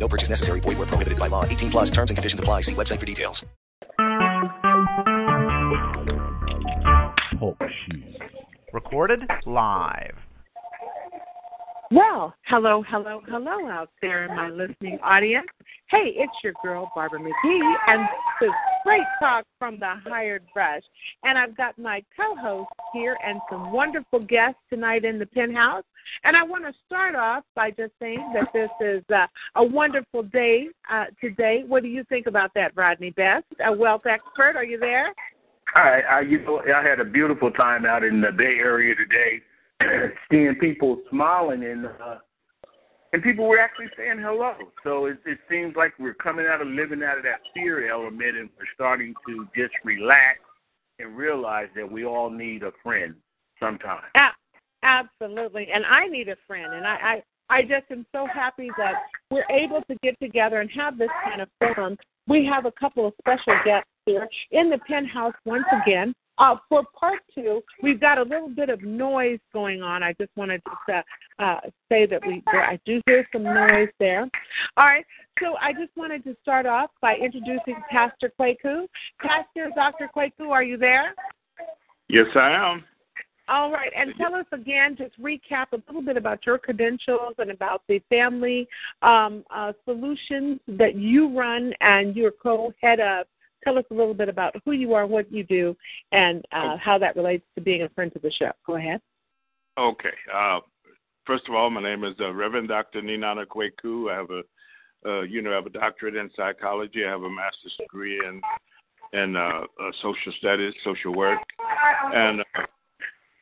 No purchase necessary. Void where prohibited by law. 18 plus terms and conditions apply. See website for details. Oh, Talk shoes. Recorded live. Well, hello, hello, hello out there in my listening audience. Hey, it's your girl, Barbara McGee, and this is Straight Talk from the Hired Brush. And I've got my co host here and some wonderful guests tonight in the penthouse. And I want to start off by just saying that this is uh, a wonderful day uh, today. What do you think about that, Rodney Best, a wealth expert? Are you there? Hi, I, you know, I had a beautiful time out in the Bay Area today, seeing people smiling and uh, and people were actually saying hello. So it, it seems like we're coming out of living out of that fear element, and we're starting to just relax and realize that we all need a friend sometime. Absolutely, and I need a friend, and I, I, I just am so happy that we're able to get together and have this kind of forum. We have a couple of special guests here in the penthouse once again. Uh, for part two, we've got a little bit of noise going on. I just wanted to uh, uh, say that we I do hear some noise there. All right, so I just wanted to start off by introducing Pastor Kwaku. Pastor Dr. Kwaku, are you there? Yes, I am. All right, and tell us again, just recap a little bit about your credentials and about the family um, uh, solutions that you run and you're co-head of. Tell us a little bit about who you are, what you do, and uh, how that relates to being a friend to the show. Go ahead. Okay. Uh, first of all, my name is uh, Reverend Dr. Ninana Kwaku. I have a, uh, you know, I have a doctorate in psychology. I have a master's degree in in uh, uh, social studies, social work, and uh,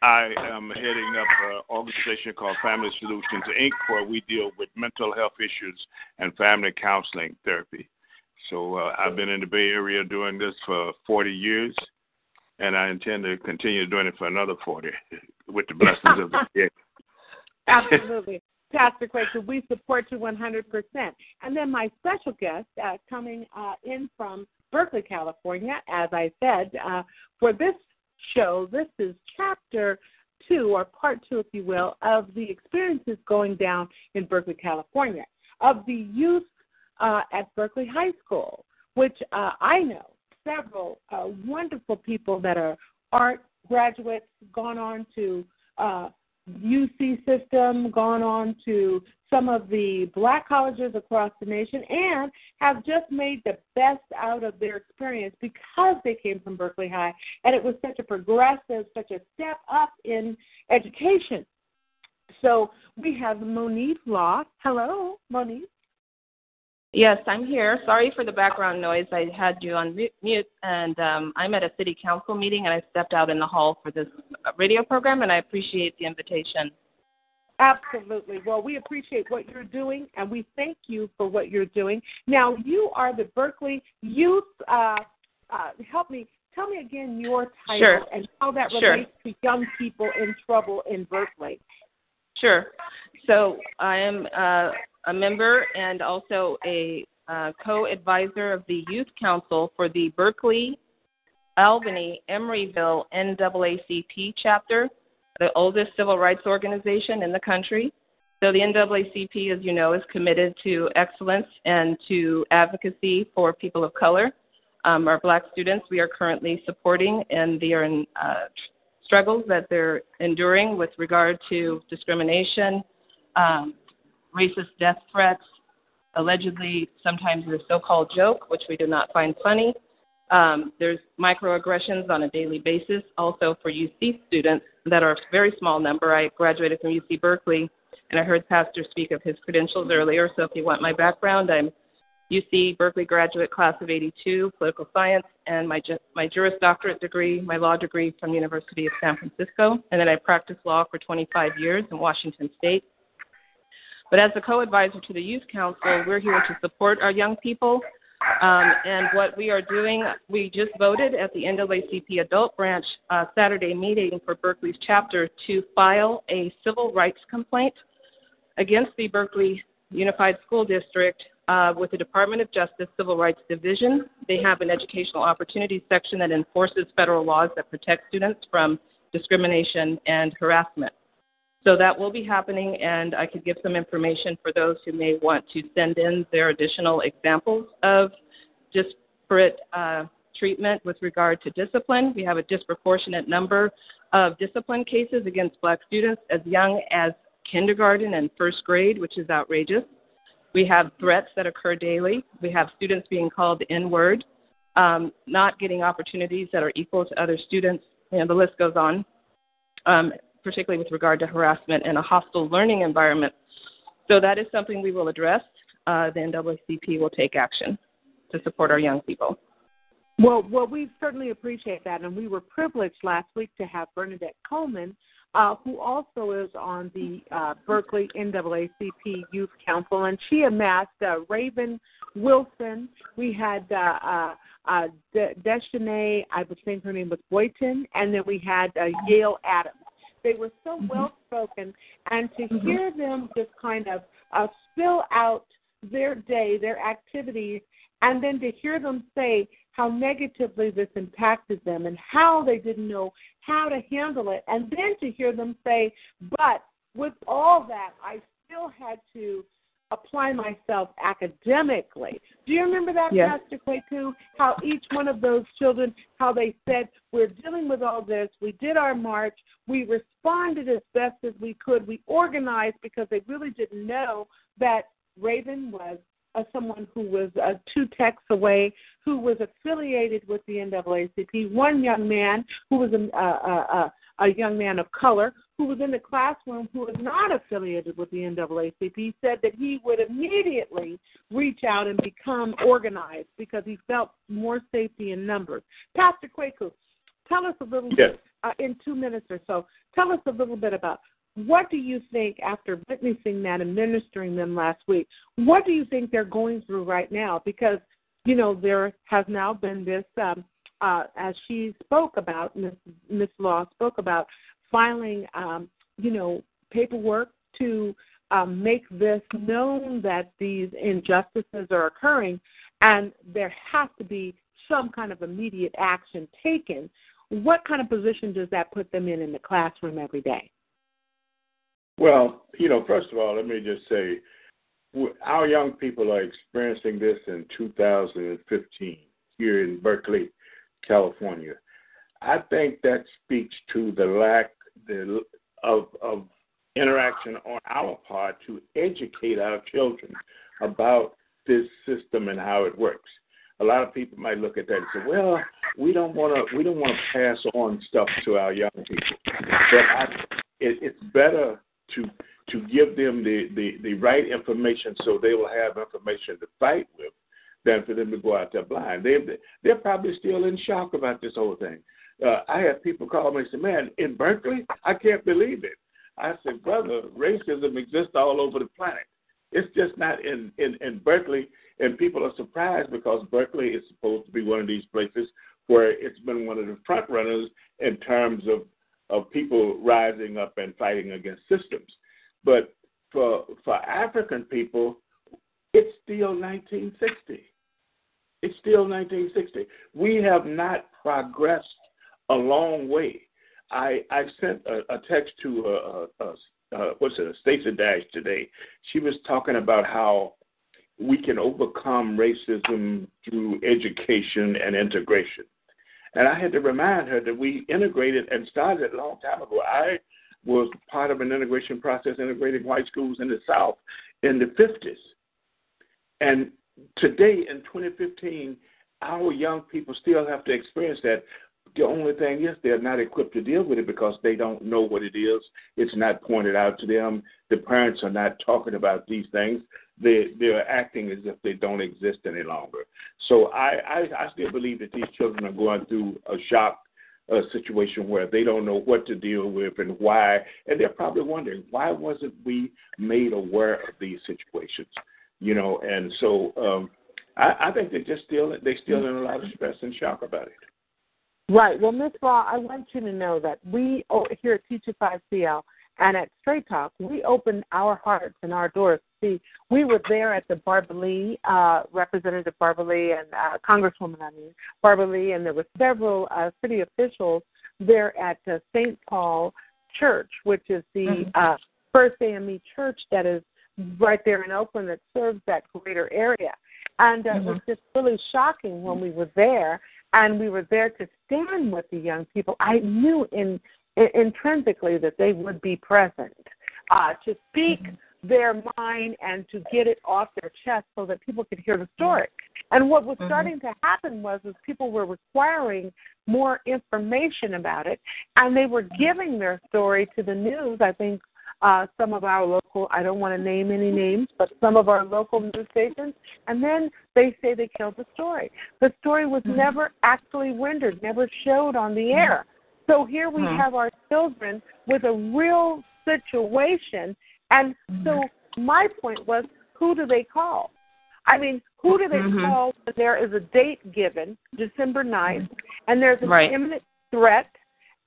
I am heading up an organization called Family Solutions Inc., where we deal with mental health issues and family counseling therapy. So uh, I've been in the Bay Area doing this for 40 years, and I intend to continue doing it for another 40 with the blessings of the Lord. Absolutely. Pastor Kwaku, we support you 100%. And then my special guest uh, coming uh, in from Berkeley, California, as I said, uh, for this show. This is chapter two, or part two, if you will, of the experiences going down in Berkeley, California, of the youth uh, at Berkeley High School, which uh, I know several uh, wonderful people that are art graduates, gone on to uh, UC system, gone on to some of the black colleges across the nation, and have just made the best out of their experience because they came from Berkeley High. And it was such a progressive, such a step up in education. So we have Monique Law. Hello, Monique. Yes, I'm here. Sorry for the background noise. I had you on mute, and um, I'm at a city council meeting, and I stepped out in the hall for this radio program, and I appreciate the invitation. Absolutely. Well, we appreciate what you're doing, and we thank you for what you're doing. Now, you are the Berkeley Youth. Uh, uh, help me. Tell me again your title sure. and how that sure. relates to young people in trouble in Berkeley. Sure. So I am uh, a member and also a uh, co-advisor of the Youth Council for the Berkeley, Albany, Emeryville NAACP chapter, the oldest civil rights organization in the country. So the NAACP, as you know, is committed to excellence and to advocacy for people of color. Um, our black students we are currently supporting, and they are in uh, struggles that they're enduring with regard to discrimination, um, racist death threats, allegedly sometimes a so-called joke, which we do not find funny. Um, there's microaggressions on a daily basis, also for UC students that are a very small number. I graduated from UC Berkeley, and I heard Pastor speak of his credentials earlier. So if you want my background, I'm UC Berkeley graduate class of 82, political science, and my, my Juris Doctorate degree, my law degree from University of San Francisco. And then I practiced law for 25 years in Washington State. But as a co-advisor to the Youth Council, we're here to support our young people Um, and what we are doing, we just voted at the NAACP Adult Branch uh, Saturday meeting for Berkeley's chapter to file a civil rights complaint against the Berkeley Unified School District uh, with the Department of Justice Civil Rights Division. They have an educational opportunities section that enforces federal laws that protect students from discrimination and harassment. So that will be happening, and I could give some information for those who may want to send in their additional examples of disparate uh, treatment with regard to discipline. We have a disproportionate number of discipline cases against black students as young as kindergarten and first grade, which is outrageous. We have threats that occur daily. We have students being called N word, um, not getting opportunities that are equal to other students, and the list goes on. Um, particularly with regard to harassment in a hostile learning environment. So that is something we will address. Uh, the NAACP will take action to support our young people. Well, well, we certainly appreciate that, and we were privileged last week to have Bernadette Coleman, uh, who also is on the uh, Berkeley NAACP Youth Council, and she amassed uh, Raven Wilson. We had uh, uh, uh, De- I would think her name was Boyton, and then we had uh, Yale Adams. They were so mm-hmm. well spoken, and to mm-hmm. hear them just kind of uh, spill out their day, their activities, and then to hear them say how negatively this impacted them and how they didn't know how to handle it, and then to hear them say, but with all that, I still had to apply myself academically. Do you remember that, yes. Pastor Kwaku? How each one of those children, how they said, We're dealing with all this. We did our march. We responded as best as we could. We organized because they really didn't know that Raven was uh, someone who was uh, two texts away, who was affiliated with the NAACP. One young man who was a, a, a, a young man of color who was in the classroom who was not affiliated with the NAACP said that he would immediately reach out and become organized because he felt more safety in numbers. Pastor Kwaku, tell us a little yes. bit uh, in two minutes or so. Tell us a little bit about what do you think after witnessing that and ministering them last week? What do you think they're going through right now? Because you know there has now been this. Um, uh, as she spoke about, Miss Law spoke about filing, um, you know, paperwork to um, make this known that these injustices are occurring, and there has to be some kind of immediate action taken. What kind of position does that put them in in the classroom every day? Well, you know, first of all, let me just say our young people are experiencing this in 2015 here in Berkeley, California. I think that speaks to the lack the, of, of interaction on our part to educate our children about this system and how it works. A lot of people might look at that and say, "Well, we don't want to we don't want to pass on stuff to our young people." But I, it, it's better to to give them the, the, the right information so they will have information to fight with than for them to go out there blind. They they're probably still in shock about this whole thing uh, I have people call me and say, "Man, in Berkeley, I can't believe it." I said, "Brother, racism exists all over the planet. It's just not in in, in Berkeley." And people are surprised because Berkeley is supposed to be one of these places where it's been one of the front runners in terms of of people rising up and fighting against systems. But for for African people, it's still 1960. It's still 1960. We have not progressed a long way. I I sent a, a text to a, a, a what's it, Stacey Dash today. She was talking about how we can overcome racism through education and integration. And I had to remind her that we integrated and started a long time ago. I was part of an integration process integrating white schools in the South in the 50s. And today in 2015, our young people still have to experience that. The only thing is they're not equipped to deal with it because they don't know what it is. It's not pointed out to them. The parents are not talking about these things. They they're acting as if they don't exist any longer. So I I, I still believe that these children are going through a shock a situation where they don't know what to deal with and why, and they're probably wondering why wasn't we made aware of these situations, you know? And so um, I, I think they're just still they still in a lot of stress and shock about it. Right. Well, Miss Law, I want you to know that we here at Teacher 5CL and at Straight Talk, we opened our hearts and our doors. See, we were there at the Barbara Lee, uh, Representative Barbara Lee and uh, Congresswoman, I mean, Barbara Lee, and there were several uh, city officials there at uh, St. Paul Church, which is the mm-hmm. uh, First AME church that is right there in Oakland that serves that greater area. And uh, mm-hmm. it was just really shocking when we were there and we were there to stand with the young people. I knew in, in intrinsically that they would be present uh, to speak mm-hmm. their mind and to get it off their chest so that people could hear the story. And what was mm-hmm. starting to happen was is people were requiring more information about it, and they were giving their story to the news. I think uh, some of our local, I don't want to name any names, but some of our local news stations, and then they say they killed the story. The story was mm-hmm. never actually rendered, never showed on the air. So here we mm-hmm. have our children with a real situation, and so mm-hmm. my point was, who do they call? I mean, who do they mm-hmm. call when there is a date given, December 9th, and there's an right. imminent threat?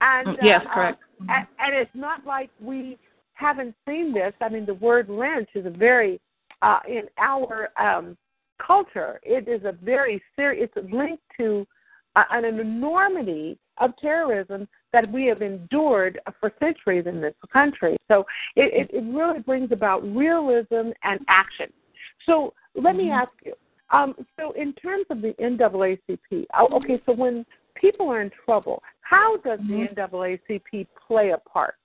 And yes, uh, correct. Uh, and, and it's not like we haven't seen this, I mean, the word lynch is a very, uh, in our um, culture, it is a very serious, it's linked to uh, an enormity of terrorism that we have endured for centuries in this country. So it, it, it really brings about realism and action. So let me mm-hmm. ask you. Um, so in terms of the NAACP, oh, okay, so when people are in trouble, how does mm-hmm. the NAACP play a part?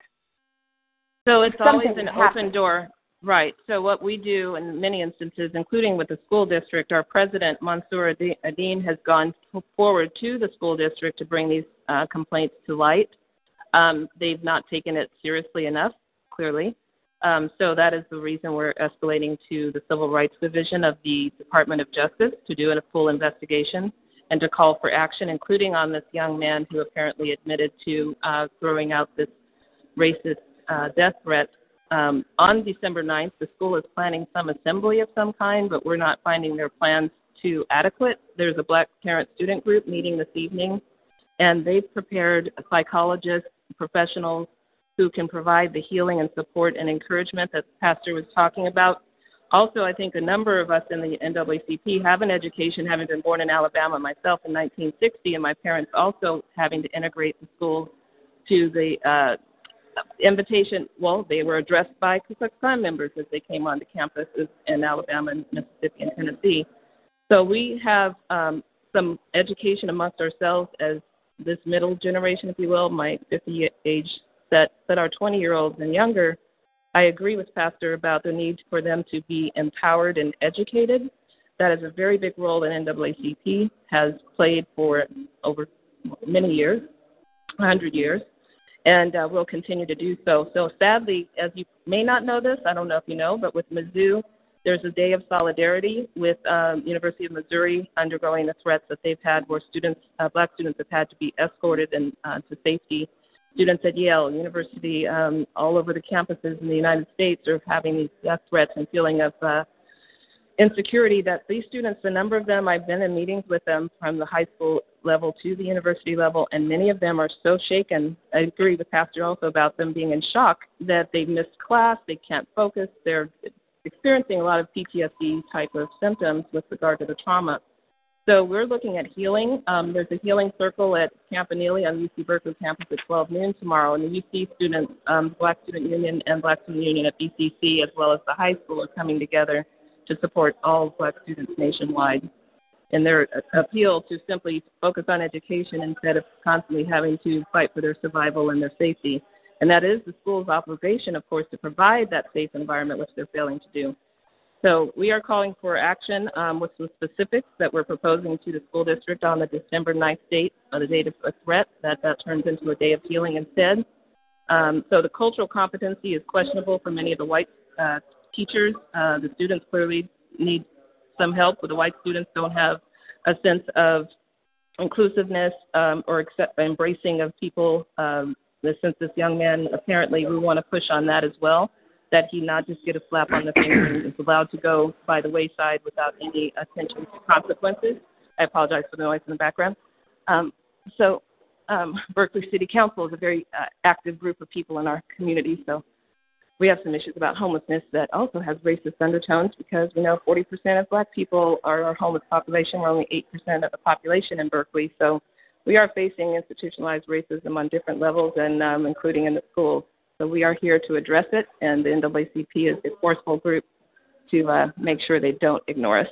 So it's always an open door. Right. So what we do in many instances, including with the school district, our president Mansour Id-Deen has gone forward to the school district to bring these uh, complaints to light. Um, they've not taken it seriously enough, clearly. Um, so that is the reason we're escalating to the Civil Rights Division of the Department of Justice to do a full investigation and to call for action, including on this young man who apparently admitted to uh, throwing out this racist uh, death threat. Um, on December 9th, the school is planning some assembly of some kind, but we're not finding their plans too adequate. There's a black parent student group meeting this evening, and they've prepared psychologists, professionals who can provide the healing and support and encouragement that the pastor was talking about. Also, I think a number of us in the NAACP have an education, having been born in Alabama myself in 1960, and my parents also having to integrate the schools to the uh, invitation, well, they were addressed by Ku Klux Klan members as they came onto campuses in Alabama and Mississippi and Tennessee. So we have um, some education amongst ourselves as this middle generation, if you will, my 50 age set, that our 20 year olds and younger. I agree with Pastor about the need for them to be empowered and educated. That is a very big role that NAACP has played for over many years, 100 years and uh, we'll continue to do so. So sadly, as you may not know this, I don't know if you know, but with Mizzou, there's a day of solidarity with um, University of Missouri undergoing the threats that they've had, where students, uh, black students, have had to be escorted and uh, to safety. Students at Yale University, um, all over the campuses in the United States, are having these death threats and feeling of uh, insecurity that these students, the number of them, I've been in meetings with them from the high school level to the university level, and many of them are so shaken. I agree with Pastor also about them being in shock that they missed class, they can't focus, they're experiencing a lot of PTSD type of symptoms with regard to the trauma. So we're looking at healing. Um, there's a healing circle at Campanile on UC Berkeley campus at 12 noon tomorrow, and the UC students, um, Black Student Union and Black Student Union at BCC, as well as the high school, are coming together to support all Black students nationwide in their appeal to simply focus on education instead of constantly having to fight for their survival and their safety. And that is the school's obligation, of course, to provide that safe environment, which they're failing to do. So we are calling for action um, with some specifics that we're proposing to the school district on the December 9th date, or the date of a threat, that that turns into a day of healing instead. Um, so the cultural competency is questionable for many of the white uh, teachers. Uh, the students clearly need some help, but the white students don't have a sense of inclusiveness um, or accept, embracing of people. Um, since this young man apparently, we want to push on that as well. that he not just get a slap on the finger and is allowed to go by the wayside without any attention to consequences. I apologize for the noise in the background. Um, so, um, Berkeley City Council is a very uh, active group of people in our community. So, we have some issues about homelessness that also has racist undertones because we know 40% of black people are our homeless population. We're only 8% of the population in Berkeley. So, we are facing institutionalized racism on different levels and um, including in the schools. So we are here to address it, and the NAACP is a forceful group to uh, make sure they don't ignore us.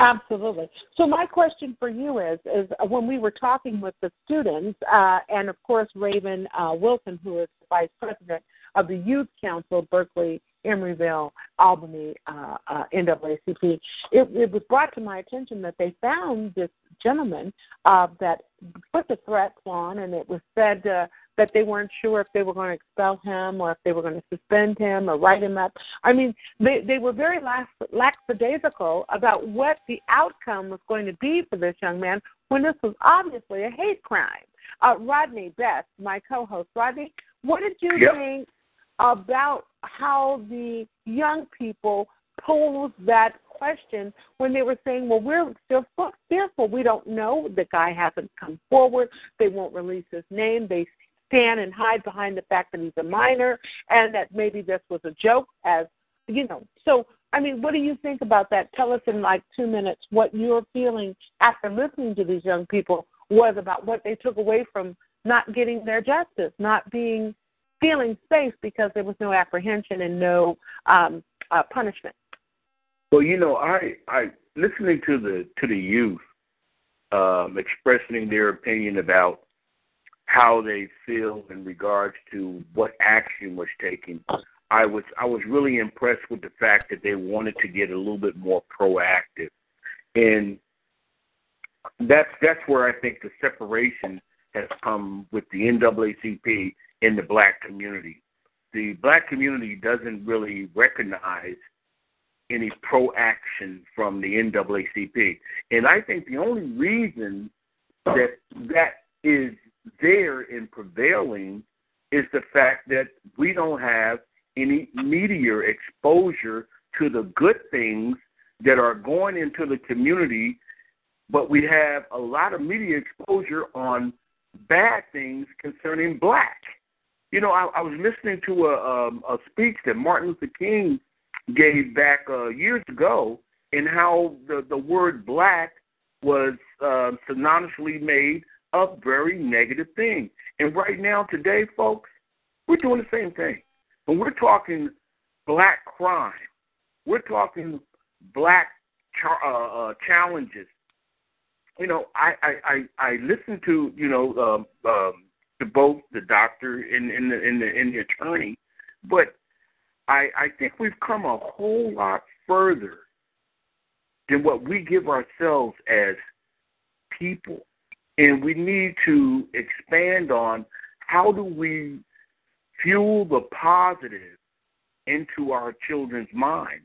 Absolutely. So my question for you is: is when we were talking with the students, uh, and of course Raven uh, Wilson, who is the vice president of the Youth Council, Berkeley, Emeryville, Albany, uh, uh, NAACP, it, it was brought to my attention that they found this gentleman uh, that put the threats on, and it was said uh, that they weren't sure if they were going to expel him or if they were going to suspend him or write him up. I mean, they they were very lax, lackadaisical about what the outcome was going to be for this young man when this was obviously a hate crime. Uh, Rodney Best, my co-host, Rodney, what did you yep. think about how the young people posed that question when they were saying, well, we're still fearful. We don't know. The guy hasn't come forward. They won't release his name. They stand and hide behind the fact that he's a minor and that maybe this was a joke, as you know. So, I mean, what do you think about that? Tell us in like two minutes what your feeling after listening to these young people was about what they took away from not getting their justice, not being feeling safe because there was no apprehension and no um, uh, punishment. Well, you know, I I listening to the to the youth um, expressing their opinion about how they feel in regards to what action was taken. I was I was really impressed with the fact that they wanted to get a little bit more proactive, and that's that's where I think the separation has come with the NAACP in the black community. The black community doesn't really recognize any proaction from the NAACP, and I think the only reason that that is there in prevailing is the fact that we don't have any media exposure to the good things that are going into the community, but we have a lot of media exposure on bad things concerning black. You know, I, I was listening to a, um, a speech that Martin Luther King gave back uh, years ago, and how the the word black was uh, synonymously made a very negative thing. And right now, today, folks, we're doing the same thing. When we're talking black crime, we're talking black uh, uh, challenges. You know, I I I, I listen to you know um, um, to both the doctor and, and the and the and the attorney, but I I think we've come a whole lot further than what we give ourselves as people. And we need to expand on how do we fuel the positive into our children's minds.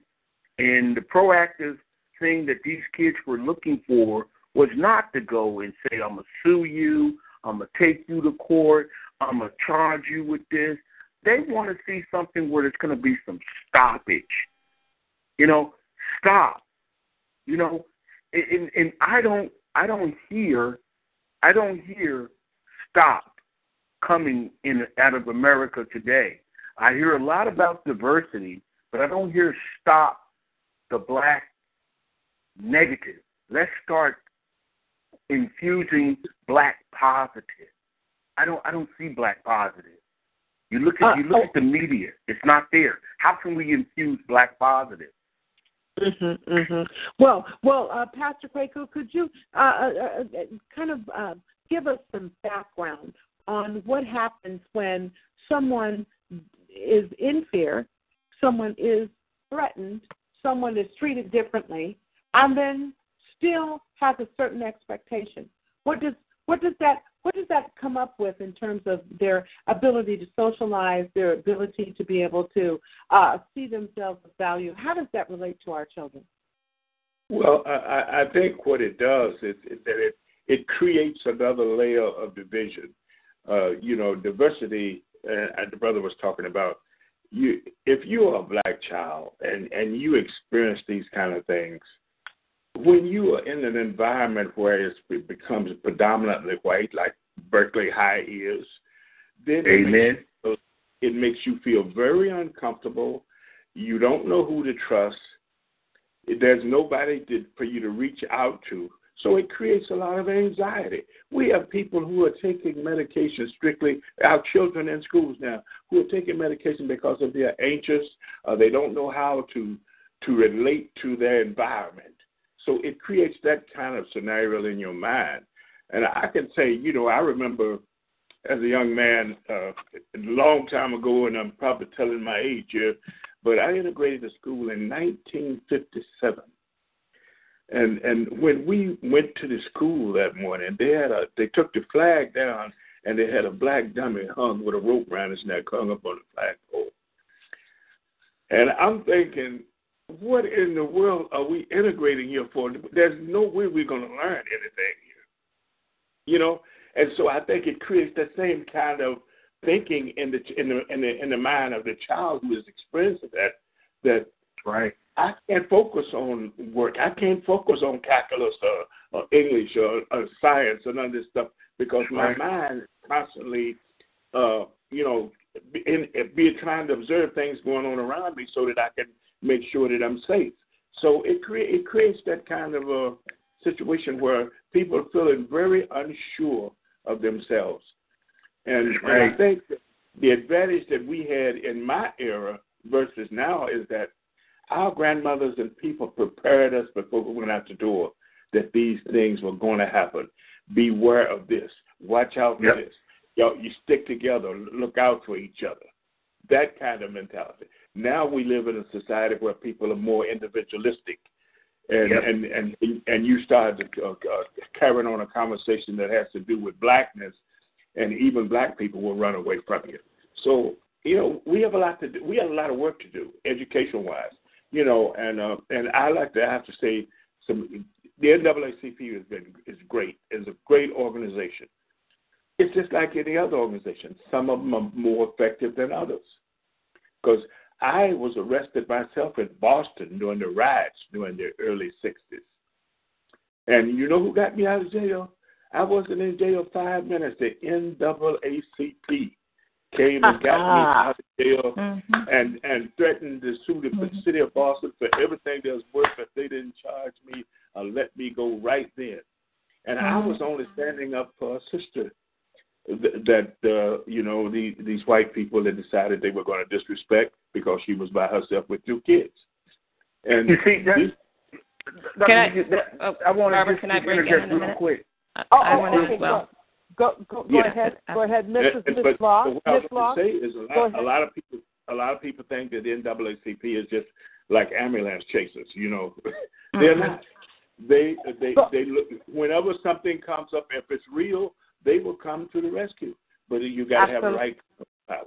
And the proactive thing that these kids were looking for was not to go and say, I'm going to sue you, I'm going to take you to court, I'm going to charge you with this. They want to see something where there's going to be some stoppage. You know, stop. You know, and, and I don't I don't hear I don't hear stop coming in out of America today. I hear a lot about diversity, but I don't hear stop the black negative. Let's start infusing black positive. I don't I don't see black positive. You look at uh, you look oh. at the media; it's not there. How can we infuse black positive? Mm-hmm, mm-hmm. Well, well, uh, Pastor Kwaku, could you uh, uh, uh, kind of uh, give us some background on what happens when someone is in fear, someone is threatened, someone is treated differently, and then still has a certain expectation? What does what does that what does that come up with in terms of their ability to socialize, their ability to be able to uh, see themselves as value? How does that relate to our children? Well, I, I think what it does is, is that it, it creates another layer of division. Uh, you know, diversity, uh, the brother was talking about, you if you're a black child and and you experience these kind of things, when you are in an environment where it becomes predominantly white, like Berkeley High is, then Amen. It makes, it makes you feel very uncomfortable. You don't know who to trust. There's nobody to, for you to reach out to. So it creates a lot of anxiety. We have people who are taking medication strictly, our children in schools now, who are taking medication because of they're anxious, uh, they don't know how to to relate to their environment. So it creates that kind of scenario in your mind. And I can say, you know, I remember as a young man uh, a long time ago, and I'm probably telling my age here, but I integrated to school in 1957. And and when we went to the school that morning, they had a they took the flag down and they had a black dummy hung with a rope around his neck hung up on the flagpole. And I'm thinking, what in the world are we integrating here for? There's no way we're going to learn anything here, you know. And so I think it creates the same kind of thinking in the in the in the in the mind of the child who is experiencing that that right I can't focus on work. I can't focus on calculus or, or English or, or science and none of this stuff because my right. mind is constantly, uh, you know, in, in, be trying to observe things going on around me so that I can make sure that I'm safe. So it cre- it creates that kind of a situation where people are feeling very unsure of themselves. And, right. and I think the advantage that we had in my era versus now is that our grandmothers and people prepared us before we went out the door that these things were going to happen. Beware of this. Watch out for yep. this. Y'all, you stick together. Look out for each other. That kind of mentality. Now we live in a society where people are more individualistic, and yep. and and and you start uh, uh, carrying on a conversation that has to do with blackness, and even black people will run away from you. So you know we have a lot to do. We have a lot of work to do, education wise you know, and uh, and I like to have to say some. The NAACP has been is great. is a great organization. It's just like any other organization. Some of them are more effective than others. Because I was arrested myself in Boston during the riots during the early '60s, and you know who got me out of jail? I wasn't in jail five minutes. The NAACP came and got me out of jail Mm-hmm. and and threatened to sue the Mhm. city of Boston for everything that was worth if they didn't charge me or let me go right then. And I Mhm. was only standing up for a sister th- that uh, you know the, these white people that decided they were going to disrespect because she was by herself with two kids. And You see, that, these- Can I- that, oh, I want Barbara, to can just I break in interject in real minute? quick. I, Oh, I oh, want to okay, as well. Go, go, go Yeah. ahead. Go ahead, And- Mrs. and- Miss but- Law. but what I Miss was Law. to say is a lot, a lot of people a lot of people think that the NAACP is just like ambulance chasers. You know, they're Mhm. not. They they But- they look whenever something comes up. If it's real, they will come to the rescue. But you got to have the right power.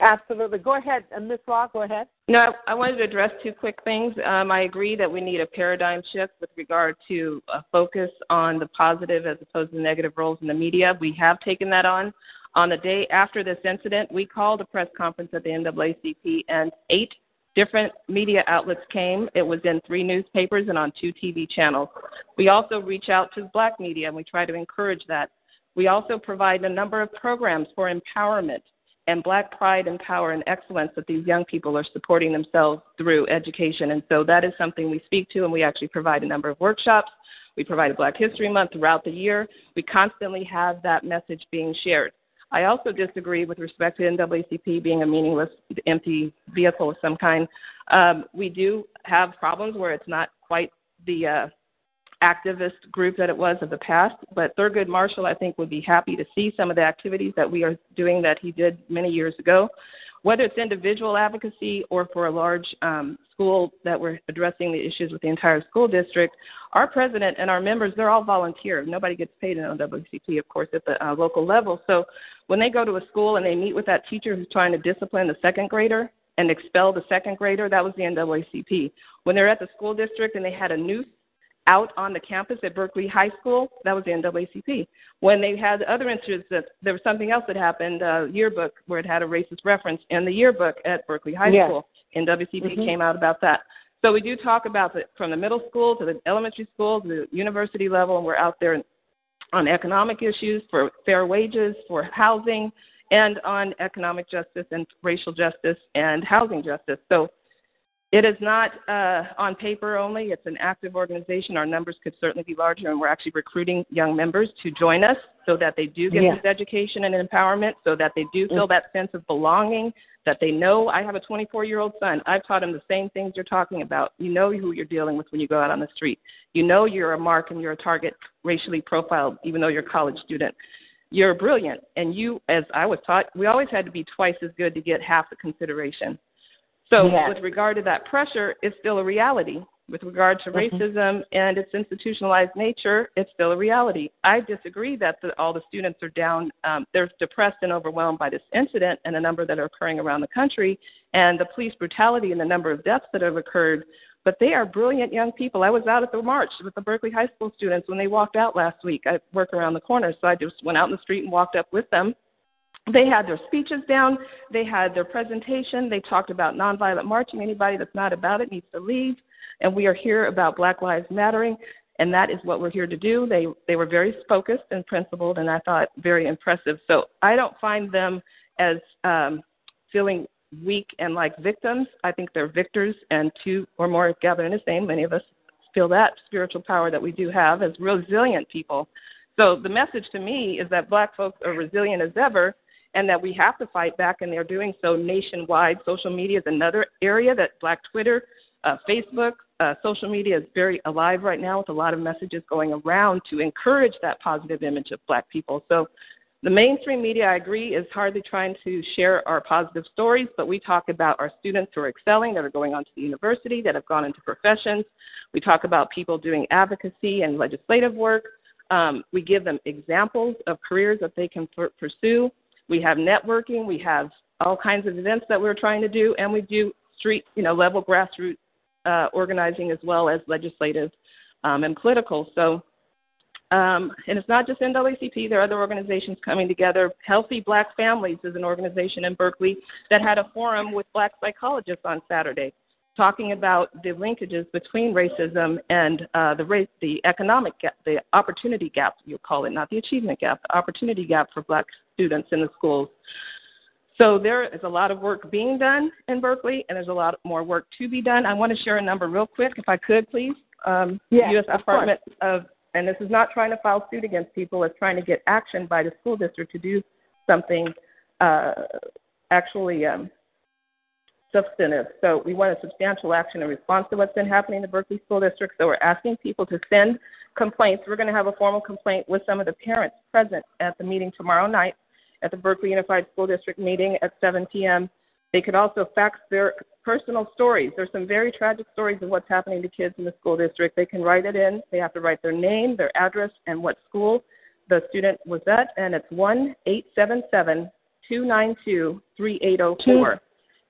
Absolutely. Go ahead, uh, Miss Law. Go ahead. No, I I wanted to address two quick things. Um, I agree that we need a paradigm shift with regard to a focus on the positive as opposed to the negative roles in the media. We have taken that on. On the day after this incident, we called a press conference at the NAACP, and eight different media outlets came. It was in three newspapers and on two TV channels. We also reach out to black media, and we try to encourage that. We also provide a number of programs for empowerment and black pride and power and excellence that these young people are supporting themselves through education. And so that is something we speak to, and we actually provide a number of workshops. We provide a Black History Month throughout the year. We constantly have that message being shared. I also disagree with respect to NAACP being a meaningless, empty vehicle of some kind. Um, we do have problems where it's not quite the uh, activist group that it was of the past. But Thurgood Marshall, I think, would be happy to see some of the activities that we are doing that he did many years ago. Whether it's individual advocacy or for a large um, school that we're addressing the issues with the entire school district, our president and our members, they're all volunteer. Nobody gets paid in NAACP, of course, at the uh, local level. So when they go to a school and they meet with that teacher who's trying to discipline the second grader and expel the second grader, that was the NAACP. When they're at the school district and they had a noose out on the campus at Berkeley High School, that was the NAACP. When they had other incidents, that there was something else that happened, uh, yearbook where it had a racist reference in the yearbook at Berkeley High Yes. School. NAACP Mhm. came out about that. So we do talk about the, from the middle school to the elementary school to the university level, and we're out there on economic issues for fair wages, for housing, and on economic justice and racial justice and housing justice. So it is not uh, on paper only. It's an active organization. Our numbers could certainly be larger, and we're actually recruiting young members to join us so that they do get Yeah. this education and empowerment, so that they do feel that sense of belonging, that they know I have a 24 year old son. I've taught him the same things you're talking about. You know who you're dealing with when you go out on the street. You know you're a mark and you're a target racially profiled, even though you're a college student. You're brilliant. And you, as I was taught, we always had to be twice as good to get half the consideration. So, Yes. with regard to that pressure, it's still a reality. With regard to Mhm. racism and its institutionalized nature, it's still a reality. I disagree that the, all the students are down, um, they're depressed and overwhelmed by this incident and a number that are occurring around the country and the police brutality and the number of deaths that have occurred. But they are brilliant young people. I was out at the march with the Berkeley High School students when they walked out last week. I work around the corner, so I just went out in the street and walked up with them they had their speeches down, they had their presentation, they talked about nonviolent marching. Anybody that's not about it needs to leave. And we are here about Black Lives Mattering, and that is what we're here to do. They they were very focused and principled, and I thought very impressive. So I don't find them as um, feeling weak and like victims. I think they're victors, and two or more gather in His name. Many of us feel that spiritual power that we do have as resilient people. So the message to me is that Black folks are resilient as ever and that we have to fight back, and they're doing so nationwide. Social media is another area that Black Twitter, uh, Facebook, uh, social media is very alive right now with a lot of messages going around to encourage that positive image of Black people. So the mainstream media, I agree, is hardly trying to share our positive stories, but we talk about our students who are excelling, that are going on to the university, that have gone into professions. We talk about people doing advocacy and legislative work. Um, we give them examples of careers that they can pursue. We have networking. We have all kinds of events that we're trying to do, and we do street, you know, level grassroots uh, organizing as well as legislative um, and political. So, um, and it's not just NAACP. There are other organizations coming together. Healthy Black Families is an organization in Berkeley that had a forum with Black psychologists on Saturday, talking about the linkages between racism and uh, the race, the economic gap, the opportunity gap, you call it, not the achievement gap, the opportunity gap for Black students in the schools. So there is a lot of work being done in Berkeley, and there's a lot more work to be done. I want to share a number real quick, if I could, please. Um, Yes, U.S. of Department of, and this is not trying to file suit against people, it's trying to get action by the school district to do something uh, actually um, substantive. So we want a substantial action in response to what's been happening in the Berkeley School District. So we're asking people to send complaints. We're going to have a formal complaint with some of the parents present at the meeting tomorrow night at the Berkeley Unified School District meeting at 7 p.m. They could also fax their personal stories. There's some very tragic stories of what's happening to kids in the school district. They can write it in. They have to write their name, their address, and what school the student was at, and it's one eight seven seven two nine two three eight zero four.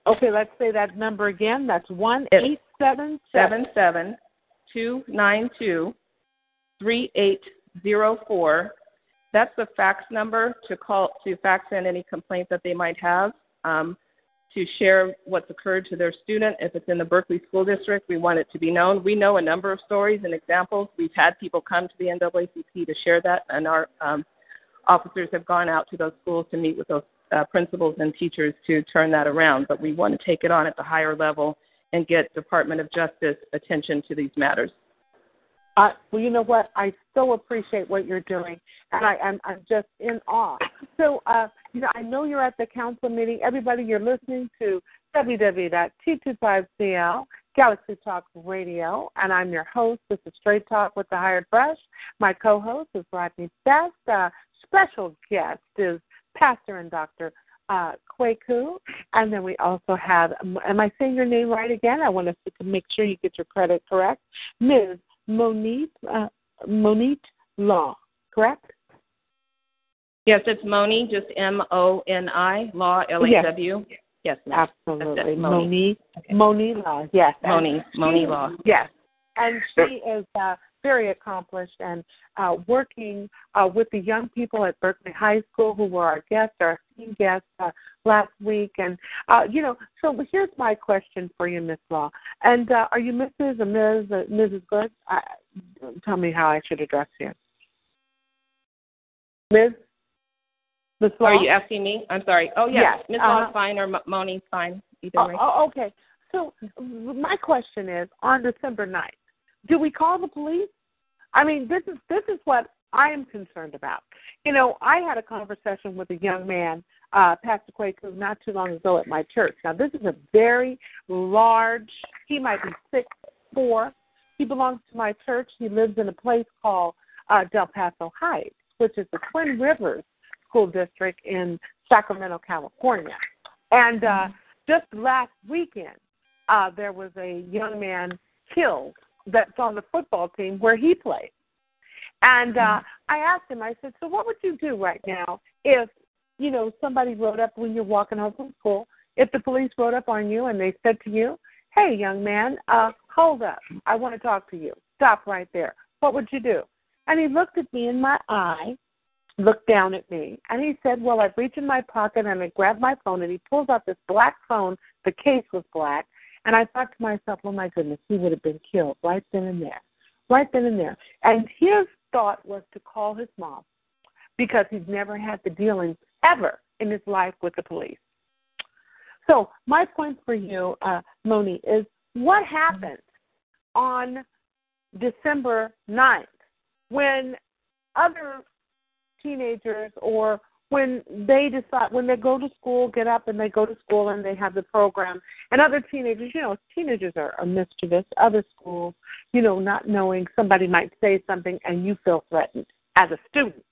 Okay, let's say that number again. That's one eight seven seven seven two nine two three eight zero four. That's the fax number to call to fax in any complaint that they might have. Um, to share what's occurred to their student. If it's in the Berkeley School District, we want it to be known. We know a number of stories and examples. We've had people come to the NAACP to share that, and our um, officers have gone out to those schools to meet with those uh, principals and teachers to turn that around. But we want to take it on at the higher level and get Department of Justice attention to these matters. Uh, well, you know what? I so appreciate what you're doing, and I, I'm, I'm just in awe. So, uh, you know, I know you're at the council meeting. Everybody, you're listening to www.t25cl Galaxy Talk Radio, and I'm your host. This is Straight Talk with the Hired Brush. My co-host is Rodney Best. Uh, special guest is Pastor and Dr. Uh, Kwaku, and then we also have. Am I saying your name right again? I want us to make sure you get your credit correct, Ms. Monique uh, Monique Law, correct? Yes, it's Moni, just M O N I, Law, L A W. Yes, ma'am. Absolutely. That's it, Moni. Moni, Moni Law, yes. Moni, And Moni Law. Yes. And she is uh, very accomplished and uh, working uh, with the young people at Berkeley High School who were our guests, our esteemed guests uh, last week. And, uh, you know, so here's my question for you, Miss Law. And uh, are you Mrs. or Ms. Uh, Mrs. Good? Uh, tell me how I should address you. Ms. Ms. Law? Are you asking me? I'm sorry. Oh, yes. Yes, Ms. uh-huh. Law's fine or M- Moni's fine. Either Oh, way. oh, okay. So my question is, on December 9th, do we call the police? I mean, this is this is what I am concerned about. You know, I had a conversation with a young man, uh, Pastor Kwaku, not too long ago at my church. Now, this is a very large. He might be six four. He belongs to my church. He lives in a place called uh, Del Paso Heights, which is the Twin Rivers School District in Sacramento, California. And uh, just last weekend, uh, there was a young man killed that's on the football team where he played. And uh, I asked him, I said, so what would you do right now if, you know, somebody rode up when you're walking home from school, if the police rode up on you and they said to you, hey, young man, uh, hold up. I want to talk to you. Stop right there. What would you do? And he looked at me in my eye, looked down at me, and he said, well, I'd reach in my pocket and I grabbed my phone, and he pulls out this black phone. The case was black. And I thought to myself, oh my goodness, he would have been killed right then and there. Right then and there. And his thought was to call his mom because he's never had the dealings ever in his life with the police. So my point for you, uh, Moni, is what happened on December 9th when other teenagers or when they decide when they go to school, get up and they go to school and they have the program. And other teenagers, you know, teenagers are, are mischievous. Other schools, you know, not knowing somebody might say something and you feel threatened as a student.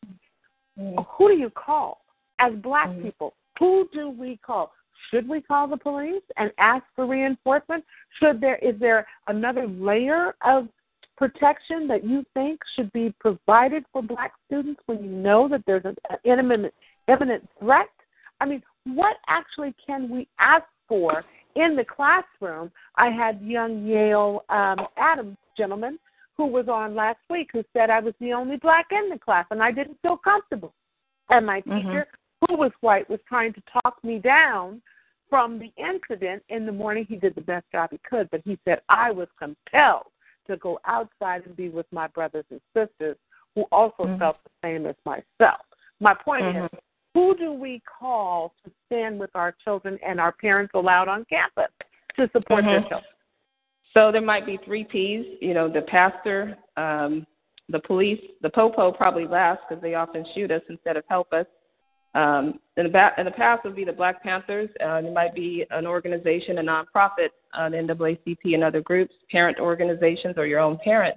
Mm-hmm. Who do you call as black mm-hmm. people? Who do we call? Should we call the police and ask for reinforcement? Should there is there another layer of protection that you think should be provided for black students when you know that there's an imminent imminent threat? I mean, what actually can we ask for in the classroom? I had young Yale um, Adams gentleman who was on last week who said I was the only black in the class and I didn't feel comfortable. And my mm-hmm. teacher, who was white, was trying to talk me down from the incident in the morning. He did the best job he could, but he said I was compelled to go outside and be with my brothers and sisters who also mm-hmm. felt the same as myself. My point is, mm-hmm. Who do we call to stand with our children and our parents allowed on campus to support their Mhm. children? So there might be three P's. You know, the pastor, um, the police, the popo probably last because they often shoot us instead of help us. Um, in, the ba- in the past would be the Black Panthers. Uh, it might be an organization, a nonprofit, uh, the NAACP and other groups, parent organizations, or your own parent.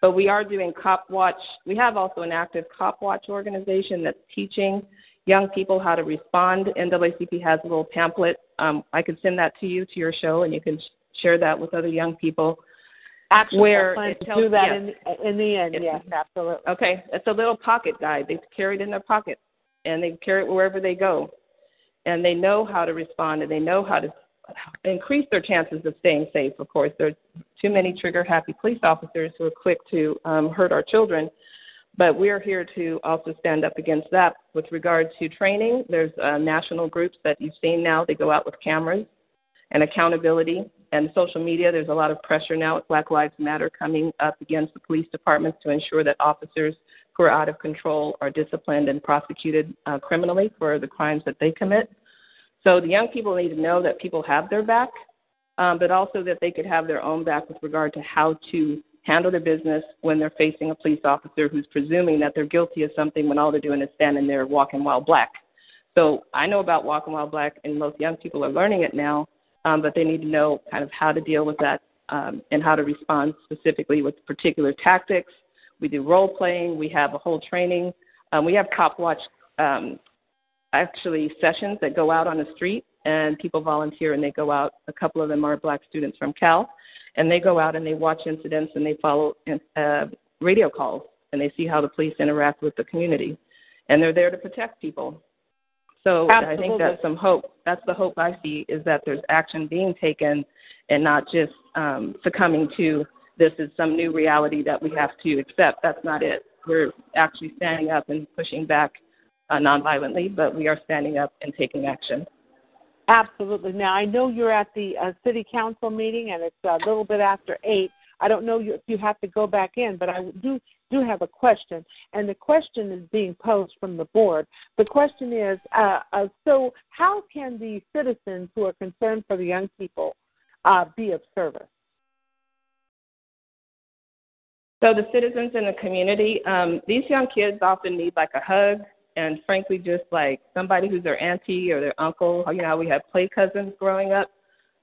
But we are doing Cop Watch. We have also an active Cop Watch organization that's teaching young people how to respond. NAACP has a little pamphlet. Um, I could send that to you to your show, and you can sh- share that with other young people. Actually, Where it to tells- do that yes. in the, in the end. Yes. Yes, absolutely. Okay, it's a little pocket guide. They carry it in their pocket, and they carry it wherever they go, and they know how to respond, and they know how to increase their chances of staying safe. Of course, there's too many trigger-happy police officers who are quick to um, hurt our children, but we're here to also stand up against that. With regard to training, there's uh, national groups that you've seen now. They go out with cameras and accountability and social media. There's a lot of pressure now with Black Lives Matter coming up against the police departments to ensure that officers who are out of control are disciplined and prosecuted uh, criminally for the crimes that they commit. So the young people need to know that people have their back, um, but also that they could have their own back with regard to how to handle their business when they're facing a police officer who's presuming that they're guilty of something when all they're doing is standing there walking while black. So I know about walking while black, and most young people are learning it now, um, but they need to know kind of how to deal with that um, and how to respond specifically with particular tactics. We do role playing. We have a whole training. Um, we have cop watch um, actually sessions that go out on the street and people volunteer and they go out. A couple of them are black students from Cal, and they go out and they watch incidents and they follow uh, radio calls and they see how the police interact with the community, and they're there to protect people. So I think Absolutely. that's some hope. That's the hope I see is that there's action being taken and not just um, succumbing to this is some new reality that we have to accept. That's not it. We're actually standing up and pushing back uh, nonviolently, but we are standing up and taking action. Absolutely. Now I know you're at the uh, city council meeting, and it's a little bit after eight. I don't know if you have to go back in, but I do do have a question, and the question is being posed from the board. The question is, uh, uh, so how can the citizens who are concerned for the young people uh, be of service? So the citizens in the community, um, these young kids often need like a hug, and frankly, just like somebody who's their auntie or their uncle. You know, we have play cousins growing up.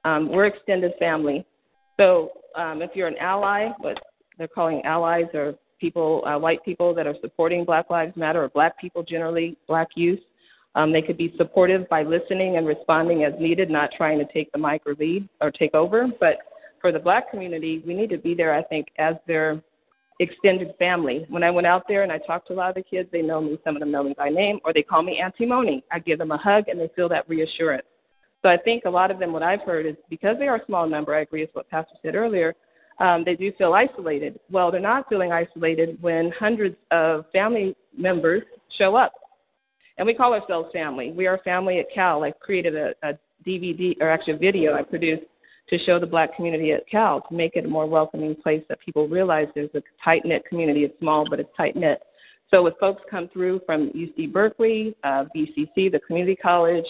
Um, we're extended family. So um, if you're an ally, what they're calling allies or people, uh, white people that are supporting Black Lives Matter or Black people generally, Black youth, um, they could be supportive by listening and responding as needed, not trying to take the mic or lead or take over. But for the Black community, we need to be there, I think, as their extended family. When I went out there and I talked to a lot of the kids, they know me. Some of them know me by name, or they call me Auntie Moni. I give them a hug, and they feel that reassurance. So I think a lot of them, what I've heard is because they are a small number. I agree with what Pastor said earlier. Um, they do feel isolated. Well, they're not feeling isolated when hundreds of family members show up, and we call ourselves family. We are family at Cal. I created a, a DVD, or actually a video I produced to show the black community at Cal to make it a more welcoming place that people realize there's a tight knit community. It's small, but it's tight knit. So if folks come through from UC Berkeley, uh, BCC, the community college,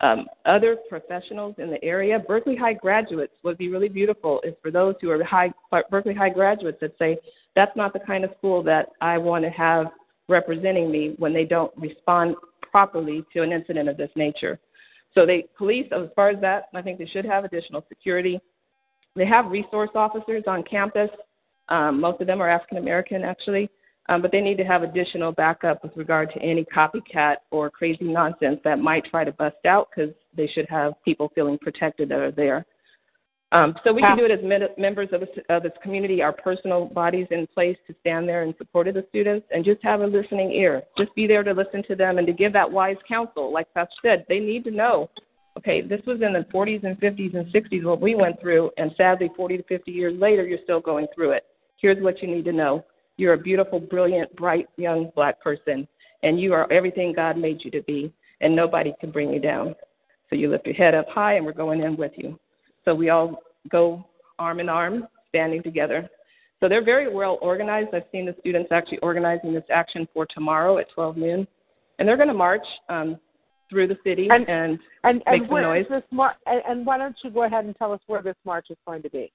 um, other professionals in the area, Berkeley High graduates would be really beautiful. Is for those who are high Berkeley High graduates that say that's not the kind of school that I want to have representing me when they don't respond properly to an incident of this nature. So they police as far as that, I think they should have additional security. They have resource officers on campus. Um, most of them are African American actually, um, but they need to have additional backup with regard to any copycat or crazy nonsense that might try to bust out because they should have people feeling protected that are there. Um, so we can do it as med- members of, of this community, our personal bodies in place to stand there in support of the students and just have a listening ear. Just be there to listen to them and to give that wise counsel. Like Pastor said, they need to know, okay, this was in the 40s and 50s and 60s what we went through, and sadly, 40 to 50 years later, you're still going through it. Here's what you need to know. You're a beautiful, brilliant, bright, young black person, and you are everything God made you to be, and nobody can bring you down. So you lift your head up high, and we're going in with you. So we all go arm in arm, standing together. So they're very well organized. I've seen the students actually organizing this action for tomorrow at 12 noon, and they're going to march um, through the city and and, and, make and some noise. This mar- and why don't you go ahead and tell us where this march is going to be?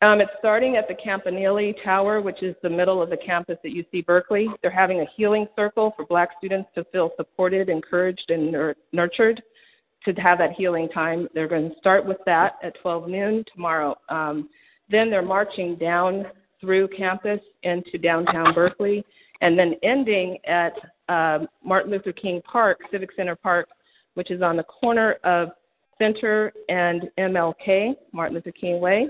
Um, it's starting at the Campanile Tower, which is the middle of the campus at UC Berkeley. They're having a healing circle for Black students to feel supported, encouraged, and nur- nurtured to have that healing time. They're going to start with that at 12 noon tomorrow. Um, then they're marching down through campus into downtown Berkeley, and then ending at uh, Martin Luther King Park, Civic Center Park, which is on the corner of Center and MLK, Martin Luther King Way.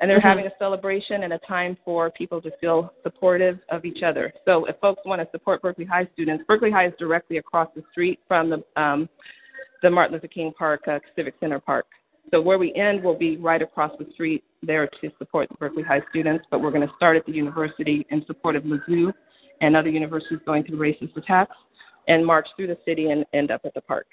And they're mm-hmm. having a celebration and a time for people to feel supportive of each other. So if folks want to support Berkeley High students, Berkeley High is directly across the street from the um, the Martin Luther King Park uh, Civic Center Park. So where we end will be right across the street there to support the Berkeley High students, but we're going to start at the university in support of Mizzou and other universities going through racist attacks and march through the city and end up at the park.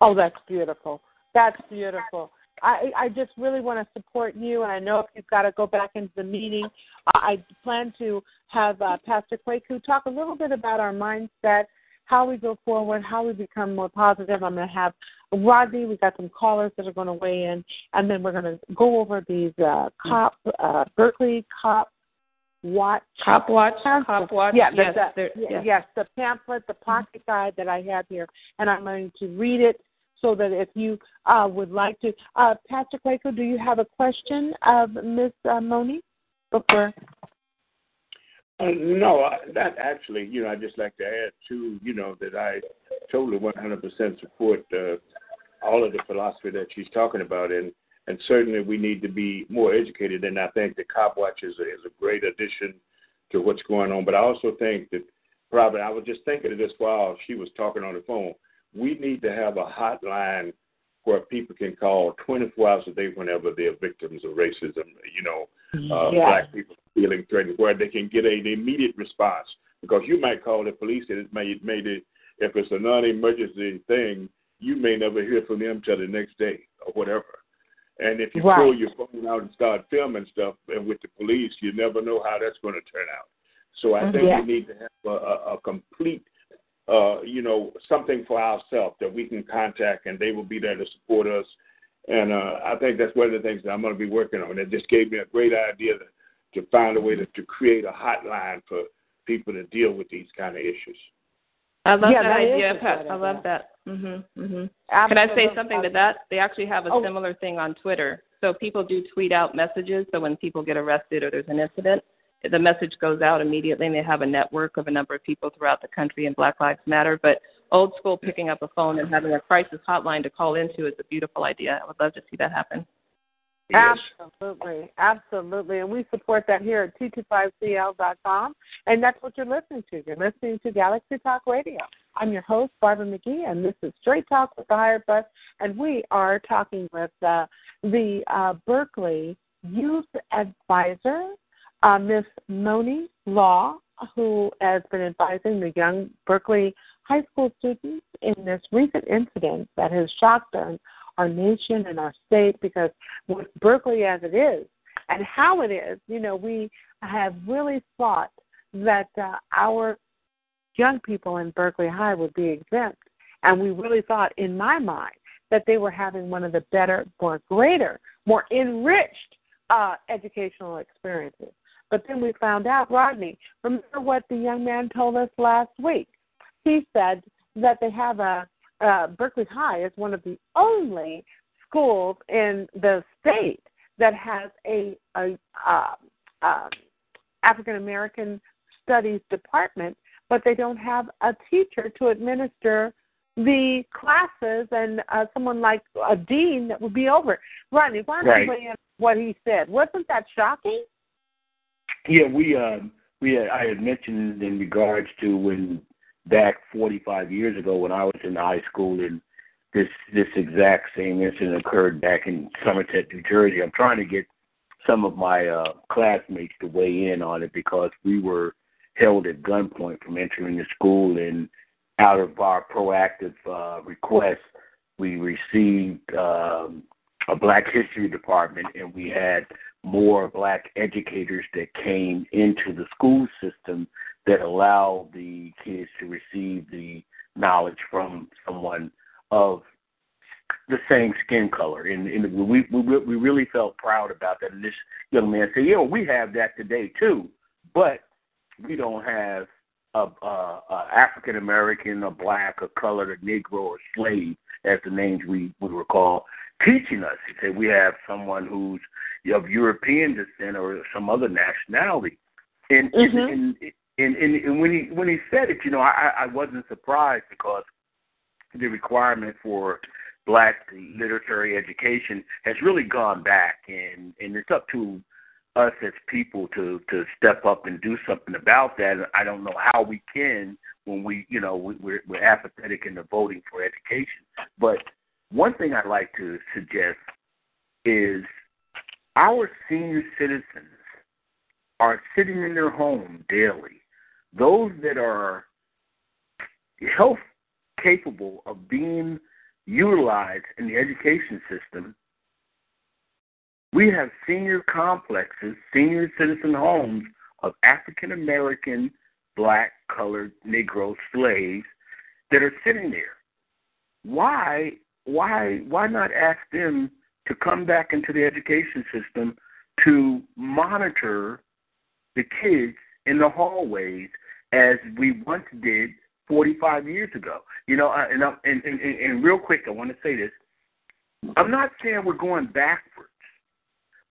Oh, that's beautiful. That's beautiful. I, I just really want to support you, and I know if you've got to go back into the meeting, I plan to have uh, Pastor Kwaku talk a little bit about our mindset how we go forward, how we become more positive. I'm going to have Rodney. We've got some callers that are going to weigh in, and then we're going to go over these uh, cop uh, Berkeley cop watch cop watch cop watch. Yeah, yes, the, yes. yes, the pamphlet, the pocket guide that I have here, and I'm going to read it so that if you uh, would like to, uh, Pastor Kwaku, do you have a question of Miss uh, Moni before? Uh, no, I, that actually, you know, I just like to add too, you know, that I totally 100% support uh, all of the philosophy that she's talking about, and and certainly we need to be more educated. And I think the cop watch is a, is a great addition to what's going on. But I also think that probably I was just thinking of this while she was talking on the phone. We need to have a hotline where people can call 24 hours a day whenever they're victims of racism. You know, uh, yes. black people feeling threatened, where they can get an immediate response. Because you might call the police and it may, may if it's a non-emergency thing, you may never hear from them till the next day or whatever. And if you right. pull your phone out and start filming stuff and with the police, you never know how that's going to turn out. So I think yeah. we need to have a, a, a complete, uh, you know, something for ourselves that we can contact, and they will be there to support us. And uh, I think that's one of the things that I'm going to be working on. It just gave me a great idea to, to find a way to, to create a hotline for people to deal with these kind of issues. I love Yeah, that, that is idea, Pat. I love idea. that. Mhm. Mhm. Can I say something to that? They actually have a Oh. similar thing on Twitter. So people do tweet out messages. So when people get arrested or there's an incident, the message goes out immediately, and they have a network of a number of people throughout the country in Black Lives Matter. But old school picking up a phone and having a crisis hotline to call into is a beautiful idea. I would love to see that happen. Absolutely, absolutely, and we support that here at t25cl.com, and that's what you're listening to. You're listening to Galaxy Talk Radio. I'm your host, Barbara McGee, and this is Straight Talk with the Hired Brush, and we are talking with uh, the uh, Berkeley Youth Advisor, uh, Miss Moni Law, who has been advising the young Berkeley high school students in this recent incident that has shocked our, our nation and our state because with Berkeley as it is and how it is, you know, we have really thought that uh, our young people in Berkeley High would be exempt. And we really thought, in my mind, that they were having one of the better, more greater, more enriched uh, educational experiences. But then we found out, Rodney, remember what the young man told us last week? He said that they have a, uh, Berkeley High is one of the only schools in the state that has a, a uh, uh, African American Studies department, but they don't have a teacher to administer the classes and uh, someone like a dean that would be over. Rodney, why don't Right. you weigh what he said? Wasn't that shocking? Yeah, we uh, we had, I had mentioned in regards to when back 45 years ago when I was in high school and this this exact same incident occurred back in Somerset, New Jersey. I'm trying to get some of my uh, classmates to weigh in on it because we were held at gunpoint from entering the school and out of our proactive uh, request, we received um, a Black History Department and we had more black educators that came into the school system that allow the kids to receive the knowledge from someone of the same skin color, and, and we, we we really felt proud about that. And this young man said, "You know, we have that today too, but we don't have a, a, a African American, a black, a colored, a Negro, or slave, as the names we we recall, teaching us." He said, "We have someone who's of European descent or some other nationality," and Mhm. and, and, and, and when he when he said it, you know, I, I wasn't surprised because the requirement for black literary education has really gone back and and it's up to us as people to to step up and do something about that. I don't know how we can when we you know we, we're we're apathetic in the voting for education. But one thing i'd like to suggest is our senior citizens are sitting in their home daily those that are health capable of being utilized in the education system, we have senior complexes, senior citizen homes of African American, black, colored, Negro slaves that are sitting there. Why why why not ask them to come back into the education system to monitor the kids in the hallways as we once did 45 years ago. You know, and, and, and, and real quick, I want to say this. I'm not saying we're going backwards,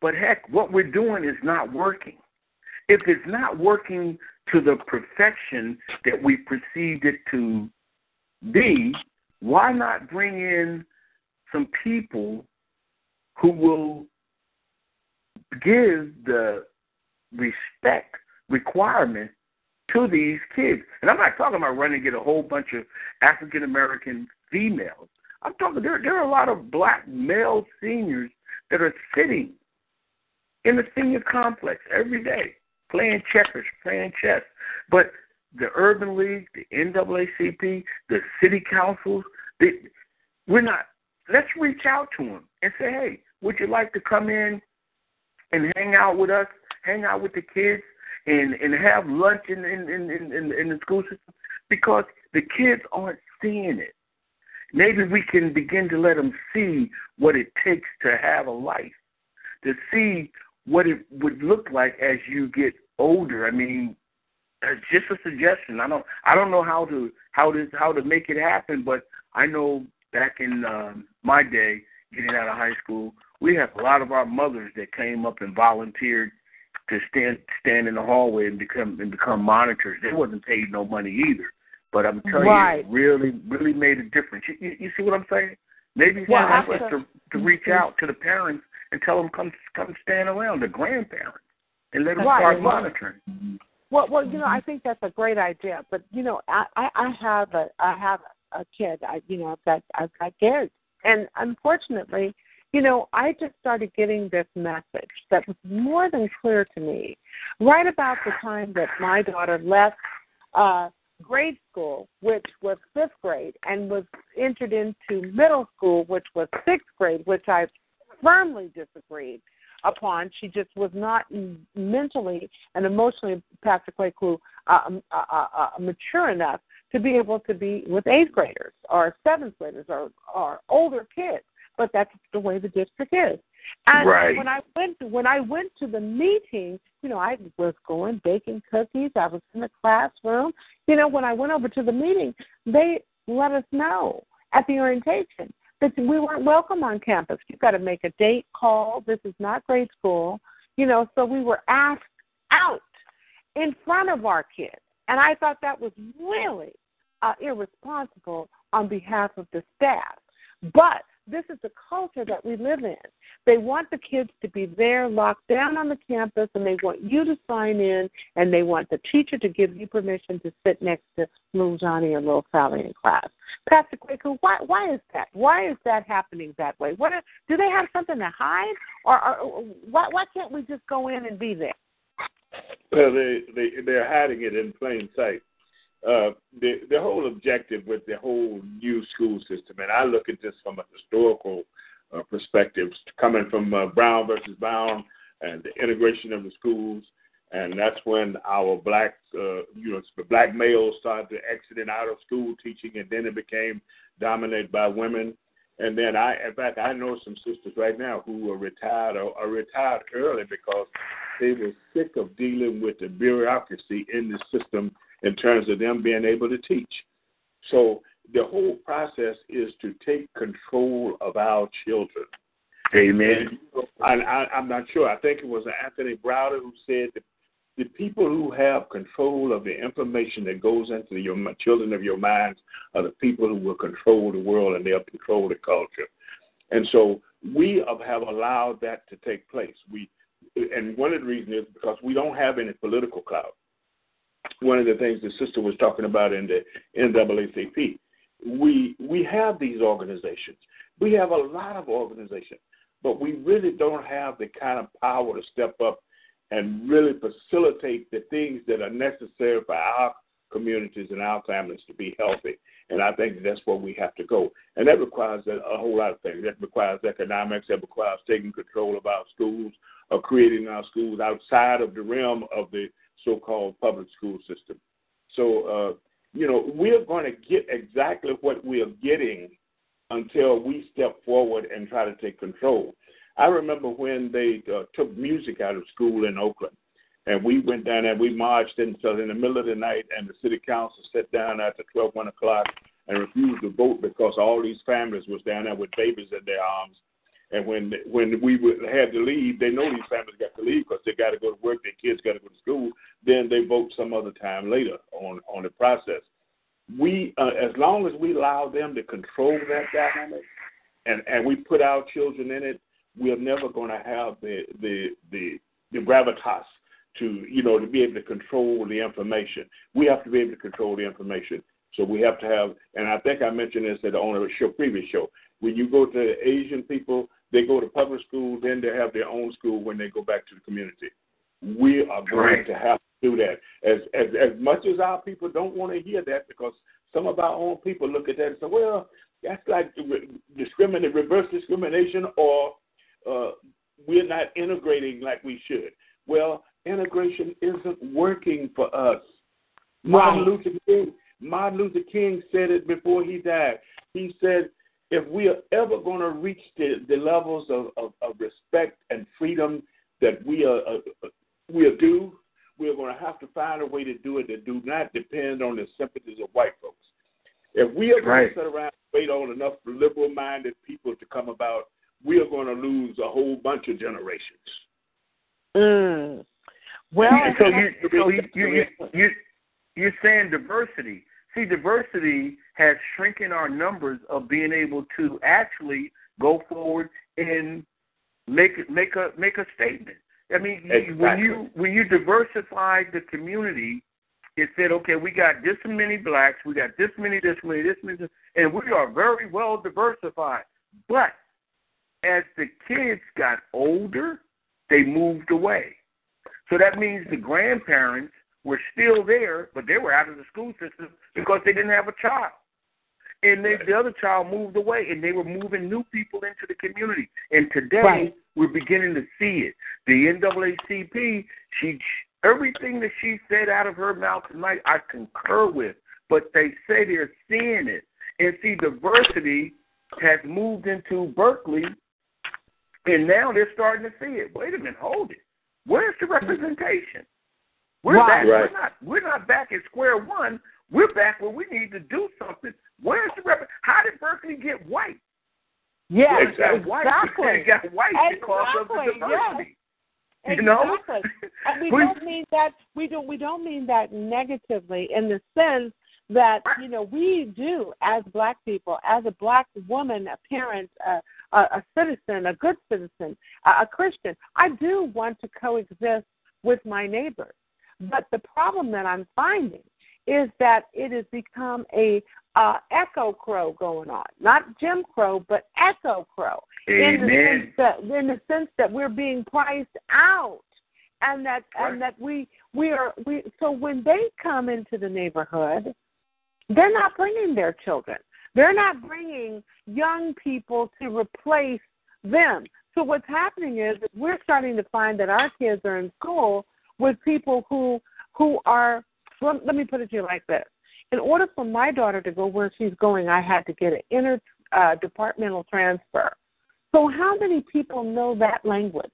but heck, what we're doing is not working. If it's not working to the perfection that we perceived it to be, why not bring in some people who will give the respect requirement to these kids. And I'm not talking about running to get a whole bunch of African American females. I'm talking there there are a lot of black male seniors that are sitting in the senior complex every day, playing checkers, playing chess. But the urban league, the NAACP, the city councils, they, we're not. Let's reach out to them and say, hey, would you like to come in and hang out with us, hang out with the kids, and and have lunch in in in in, in the school system? Because the kids aren't seeing it. Maybe we can begin to let them see what it takes to have a life, to see what it would look like as you get older. I mean, it's just a suggestion. I don't I don't know how to how to how to make it happen, but I know back in um, my day, getting out of high school, we had a lot of our mothers that came up and volunteered to stand stand in the hallway and become and become monitors. They wasn't paid no money either. But I'm telling right. you, it really, really made a difference. You, you, you see what I'm saying? Maybe it's yeah, time for us to, to reach mm-hmm. out to the parents and tell them come come stand around the grandparents and let them right. start monitoring. Well, well, you know, I think that's a great idea. But you know, I I, I have a I have a kid. I you know I've got I've got kids, and unfortunately, you know, I just started getting this message that was more than clear to me right about the time that my daughter left uh grade school, which was fifth grade, and was entered into middle school, which was sixth grade, which I firmly disagreed upon. She just was not mentally and emotionally, Pastor Kwaku, uh, um, uh, uh, uh, mature enough to be able to be with eighth graders or seventh graders or, or older kids. But that's the way the district is. And right. when I went to, when I went to the meeting, you know, I was going baking cookies. I was in the classroom. You know, when I went over to the meeting, they let us know at the orientation that we weren't welcome on campus. You've got to make a date call. This is not grade school. You know, so we were asked out in front of our kids. And I thought that was really uh, irresponsible on behalf of the staff. But this is the culture that we live in. They want the kids to be there, locked down on the campus, and they want you to sign in, and they want the teacher to give you permission to sit next to little Johnny or little Sally in class. Pastor Kwaku, why why is that? Why is that happening that way? What are, do they have something to hide, or, or why why can't we just go in and be there? Well, they they they're hiding it in plain sight uh, the the whole objective with the whole new school system, and I look at this from a historical uh, perspective, coming from uh, Brown versus Brown and the integration of the schools, and that's when our black uh, you know black males started exiting out of school teaching, and then it became dominated by women. And then I, in fact, I know some sisters right now who are retired or are retired early because they were sick of dealing with the bureaucracy in the system in terms of them being able to teach. So the whole process is to take control of our children. Amen. And I, I'm not sure. I think it was Anthony Browder who said that the people who have control of the information that goes into your children of your minds are the people who will control the world and they'll control the culture. And so we have allowed that to take place. We, and one of the reasons is because we don't have any political clout one of the things the sister was talking about in the NAACP. We we have these organizations. We have a lot of organizations, but we really don't have the kind of power to step up and really facilitate the things that are necessary for our communities and our families to be healthy. And I think that's where we have to go. And that requires a, a whole lot of things. That requires economics. That requires taking control of our schools, or creating our schools outside of the realm of the so-called public school system. So, uh, you know, we're going to get exactly what we are getting until we step forward and try to take control. I remember when they uh, took music out of school in Oakland, and we went down there. We marched so in the middle of the night, and the city council sat down after 12, 1 o'clock and refused to vote because all these families was down there with babies in their arms and when when we would, had to leave, they know these families got to leave because they got to go to work, their kids got to go to school. Then they vote some other time later on on the process. We, uh, as long as we allow them to control that dynamic, and and we put our children in it, we're never going to have the the the the gravitas to you know to be able to control the information. We have to be able to control the information. So we have to have, and I think I mentioned this at on a show, previous show. When you go to Asian people, they go to public school, then they have their own school when they go back to the community. We are going right. to have to do that. As as as much as our people don't want to hear that, because some of our own people look at that and say, "Well, that's like discriminate, reverse discrimination, or uh, we're not integrating like we should." Well, integration isn't working for us. Martin Luther King, Martin Luther King said it before he died. He said, if we are ever going to reach the, the levels of, of, of respect and freedom that we are uh, uh we are due, we're going to have to find a way to do it that do not depend on the sympathies of white folks. If we are going right. to sit around and wait on enough liberal-minded people to come about, we are going to lose a whole bunch of generations. Mm. Well, so you so you you you you're saying diversity. See, diversity has shrinking our numbers of being able to actually go forward and make make a make a statement. I mean, exactly. when you when you diversify the community, it said, okay, we got this many blacks, we got this many, this many, this many, and we are very well diversified. But as the kids got older, they moved away. So that means the grandparents were still there, but they were out of the school system because they didn't have a child. And they, the other child moved away, and they were moving new people into the community. And today, right. we're beginning to see it. The NAACP, she everything that she said out of her mouth tonight, I concur with. But they say they're seeing it, and see diversity has moved into Berkeley, and now they're starting to see it. Wait a minute, hold it. Where's the representation? We're right. back. Right. We're not. We're not back at square one. We're back where we need to do something. Where's the rep? How did Berkeley get white? Yeah, exactly. White. exactly. It got white because of the Exactly, diversity. Yes. You know? Exactly. We We- don't mean that we don't we don't mean that negatively in the sense that you know we do as black people, as a black woman, a parent, a, a, a citizen, a good citizen, a, a Christian. I do want to coexist with my neighbors, but the problem that I'm finding is that it has become a uh, echo crow going on, not Jim Crow, but echo crow. In the sense that in the sense that we're being priced out and that and that we we are we so when they come into the neighborhood they're not bringing their children. They're not bringing young people to replace them. So what's happening is we're starting to find that our kids are in school with people who who are well, let me put it to you like this in order for my daughter to go where she's going i had to get an inter uh, departmental transfer so, how many people know that language?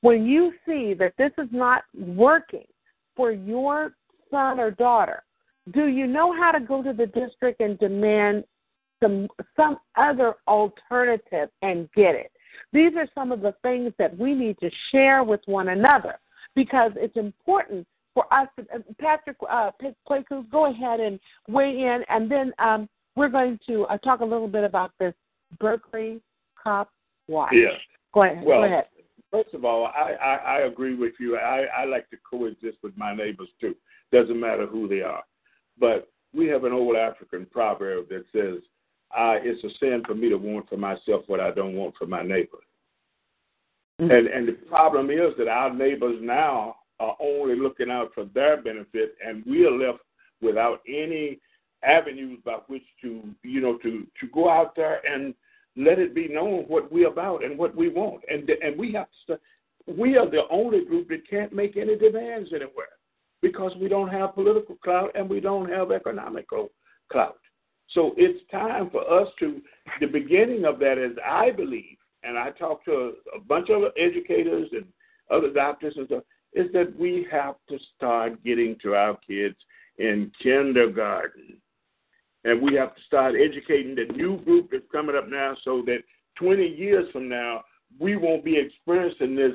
When you see that this is not working for your son or daughter, do you know how to go to the district and demand some some other alternative and get it? These are some of the things that we need to share with one another because it's important for us. Uh, Patrick uh, go ahead and weigh in, and then um, we're going to uh, talk a little bit about this Berkeley Cop Watch. Yeah. Go ahead. Well, go ahead. First of all, I, I, I agree with you. I, I like to coexist with my neighbors too. Doesn't matter who they are. But we have an old African proverb that says, uh, it's a sin for me to want for myself what I don't want for my neighbor. Mm-hmm. And and the problem is that our neighbors now are only looking out for their benefit and we are left without any avenues by which to you know to to go out there and let it be known what we're about and what we want. And and we have to. We are the only group that can't make any demands anywhere because we don't have political clout and we don't have economical clout. So it's time for us to. The beginning of that is, I believe, and I talked to a bunch of educators and other doctors and stuff, is that we have to start getting to our kids in kindergarten. And we have to start educating the new group that's coming up now so that 20 years from now we won't be experiencing this.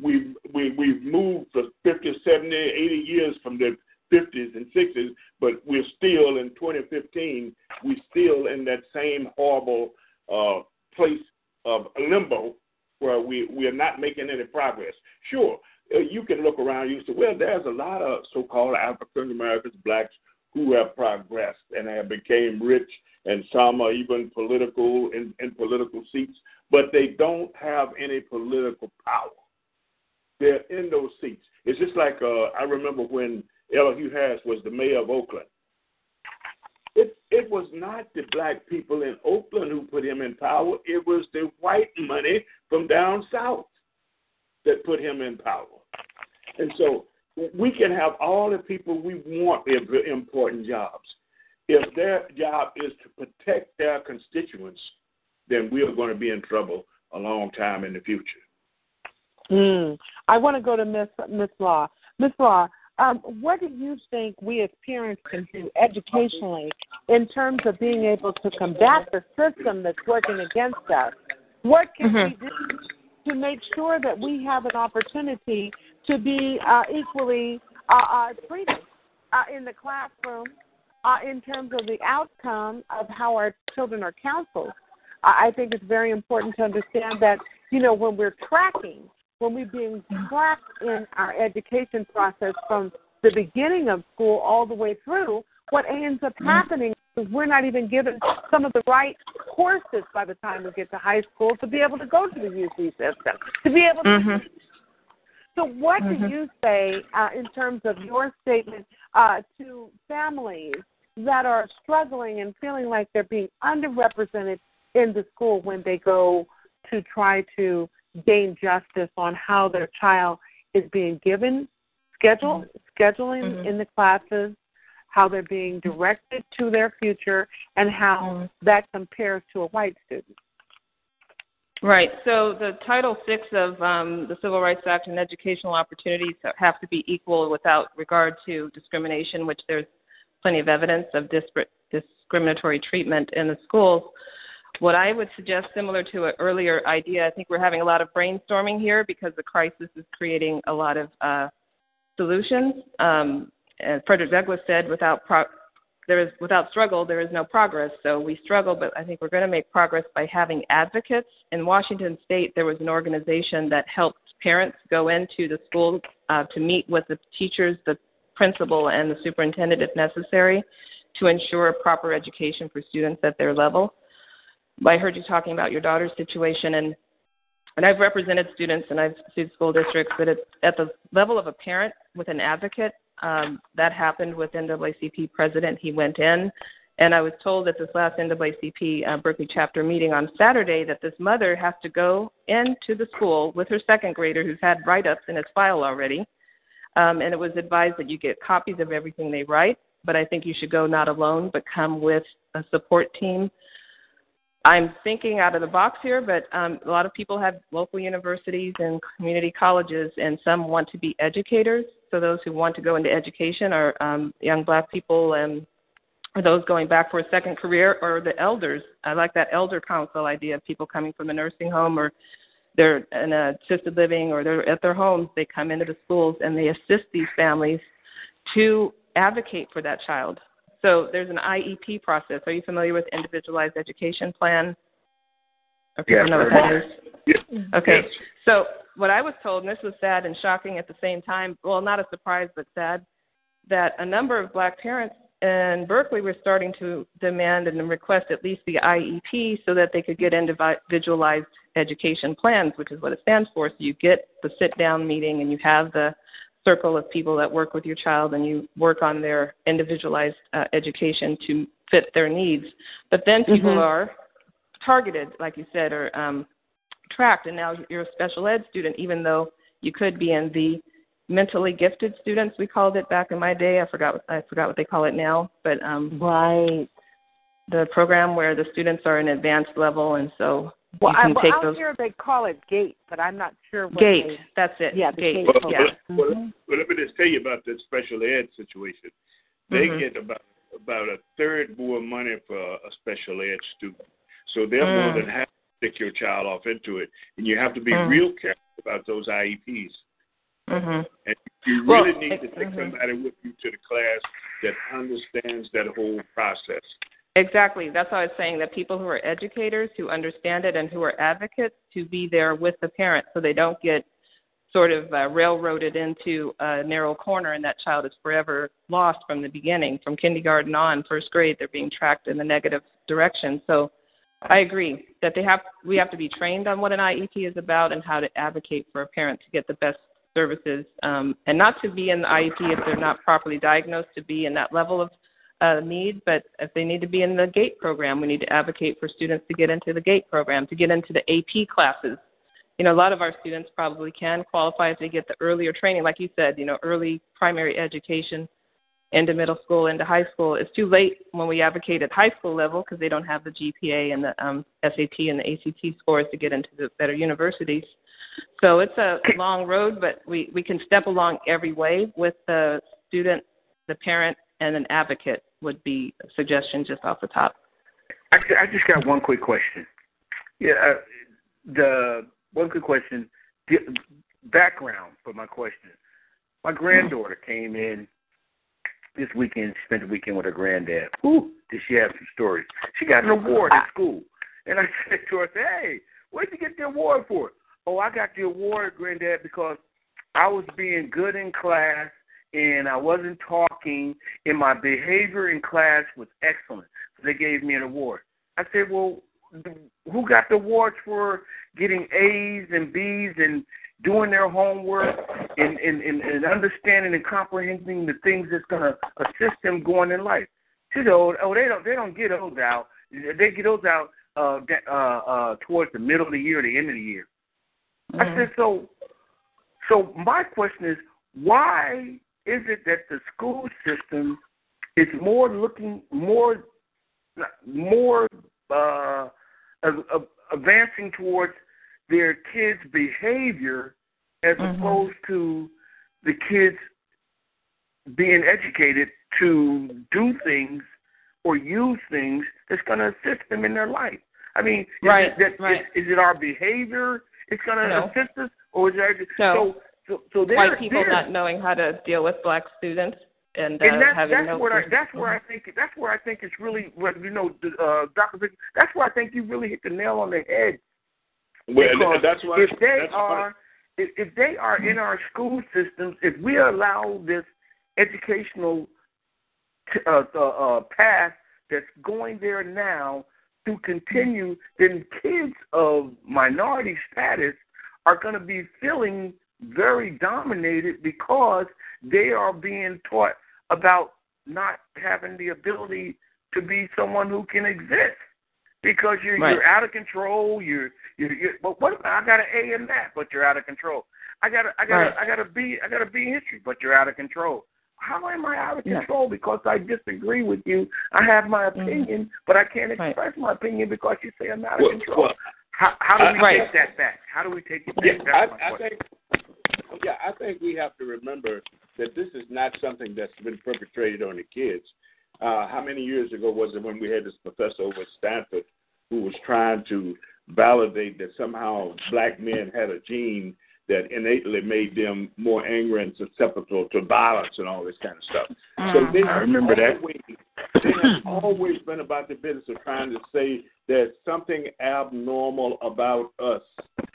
We've we, we've moved for 50 70 80 years from the 50s and 60s but we're still in 2015 we're still in that same horrible uh, place of limbo where we we are not making any progress. Sure you can look around you say well there's a lot of so-called african americans blacks who have progressed and have became rich, and some are even political in, in political seats, but they don't have any political power. They're in those seats. It's just like uh, I remember when Elihu Harris was the mayor of Oakland. It it was not the black people in Oakland who put him in power. It was the white money from down south that put him in power. And so we can have all the people we want in important jobs. If their job is to protect their constituents, then we are going to be in trouble a long time in the future. Mm. I want to go to Miss Miss Law. Miss Law, um, what do you think we as parents can do educationally in terms of being able to combat the system that's working against us? What can mm-hmm. we do to make sure that we have an opportunity to be uh, equally uh, uh, treated uh, in the classroom uh, in terms of the outcome of how our children are counseled. I think it's very important to understand that, you know, when we're tracking, when we're being tracked in our education process from the beginning of school all the way through, what ends up mm-hmm. happening we're not even given some of the right courses by the time we get to high school to be able to go to the UC system, to be able to. Mm-hmm. So, what mm-hmm. do you say uh, in terms of your statement uh, to families that are struggling and feeling like they're being underrepresented in the school when they go to try to gain justice on how their child is being given schedule, mm-hmm. scheduling mm-hmm. in the classes, how they're being directed to their future, and how mm-hmm. that compares to a white student. Right. So the Title VI of um, the Civil Rights Act and educational opportunities have to be equal without regard to discrimination, which there's plenty of evidence of disparate, discriminatory treatment in the schools. What I would suggest, similar to an earlier idea, I think we're having a lot of brainstorming here because the crisis is creating a lot of uh, solutions. Um, as Frederick Douglass said, without pro- there is without struggle there is no progress. So we struggle, but I think we're going to make progress by having advocates. In Washington State, there was an organization that helped parents go into the school uh, to meet with the teachers, the principal, and the superintendent if necessary, to ensure proper education for students at their level. I heard you talking about your daughter's situation, and and I've represented students and I've sued school districts, but it's at the level of a parent with an advocate um, that happened with NAACP president. He went in, and I was told at this last NAACP uh, Berkeley chapter meeting on Saturday that this mother has to go into the school with her second grader who's had write ups in his file already. Um, and it was advised that you get copies of everything they write, but I think you should go not alone, but come with a support team. I'm thinking out of the box here, but um, a lot of people have local universities and community colleges, and some want to be educators. So those who want to go into education are um, young black people and or those going back for a second career or the elders. I like that elder council idea of people coming from a nursing home or they're in a assisted living or they're at their homes. They come into the schools and they assist these families to advocate for that child. So there's an IEP process. Are you familiar with individualized education plan? People yes, know what that is? Yes. Okay. Yes. So what I was told, and this was sad and shocking at the same time, well, not a surprise, but sad, that a number of black parents in Berkeley were starting to demand and request at least the IEP so that they could get individualized education plans, which is what it stands for. So you get the sit down meeting and you have the circle of people that work with your child and you work on their individualized uh, education to fit their needs. But then people mm-hmm. are targeted, like you said, or um, tracked, and now you're a special ed student, even though you could be in the mentally gifted students we called it back in my day. I forgot I forgot what they call it now, but um, right the program where the students are in advanced level, and so well, you can I, well, take out those. here they call it gate, but I'm not sure. What gate, they, that's it. Yeah, gate. gate well, yeah. Well, mm-hmm. well, let me just tell you about the special ed situation. They mm-hmm. get about about a third more money for a special ed student, so they're mm. more than happy stick your child off into it, and you have to be mm. real careful about those IEPs. Mm-hmm. And you Well, really need to it- take mhm. somebody with you to the class that understands that whole process. Exactly. That's why I was saying that people who are educators, who understand it, and who are advocates, to be there with the parent so they don't get sort of uh, railroaded into a narrow corner, and that child is forever lost from the beginning. From kindergarten on, first grade, they're being tracked in the negative direction. So I agree that they have we have to be trained on what an IEP is about and how to advocate for a parent to get the best services um, and not to be in the IEP if they're not properly diagnosed to be in that level of uh, need, but if they need to be in the GATE program, we need to advocate for students to get into the GATE program, to get into the AP classes. You know, a lot of our students probably can qualify if they get the earlier training, like you said, you know, early primary education into middle school, into high school. It's too late when we advocate at high school level because they don't have the GPA and the um, SAT and the ACT scores to get into the better universities. So it's a long road, but we, we can step along every way with the student, the parent, and an advocate would be a suggestion just off the top. I, I just got one quick question. Yeah, uh, the one quick question. The background for my question. My granddaughter came in this weekend. She spent the weekend with her granddad. Whew, did she have some stories? She got an award at school, and I said to her, "Hey, where'd you get the award for?" Oh, I got the award, granddad, because I was being good in class and I wasn't talking, and my behavior in class was excellent. So they gave me an award. I said, well, who got the awards for getting A's and B's and doing their homework and, and, and, and understanding and comprehending the things that's going to assist them going in life? She said, oh, oh, they don't they don't get those out. They get those out uh, uh, uh, towards the middle of the year, or the end of the year. Mm-hmm. I said, so. So my question is, why is it that the school system is more looking more more uh, advancing towards their kids' behavior as mm-hmm. opposed to the kids being educated to do things or use things that's going to assist them in their life. I mean, is right, it that, right. Is, is, it our behavior it's going to no. assist us, or is it no. so? So, so white people not knowing how to deal with black students and, uh, and that's, having that's no what I, that's where I think that's where I think it's really what you know, uh, Doctor. Vic, that's where I think you really hit the nail on the head. Well, because that's why if they that's are if, if they are in our school systems, if we allow this educational t- uh, uh, path that's going there now to continue, then kids of minority status are going to be feeling very dominated because they are being taught about not having the ability to be someone who can exist because you're right. you're out of control. You're you're, you're but what about I got an A in that, but you're out of control. I got a, I got right. a, I got a B I got a B in history, but you're out of control. How am I out of Yeah. control? Because I disagree with you. I have my opinion, but I can't Mm-hmm. Right. express my opinion because you say I'm out of Well, control. well, how how do we Right. take that back? How do we take it back? Yeah, That's my I, I think. Yeah, I think we have to remember that this is not something that's been perpetrated on the kids. Uh, how many years ago was it when we had this professor over at Stanford who was trying to validate that somehow black men had a gene that innately made them more angry and susceptible to violence and all this kind of stuff. So they I remember that. always, They have always been about the business of trying to say there's something abnormal about us.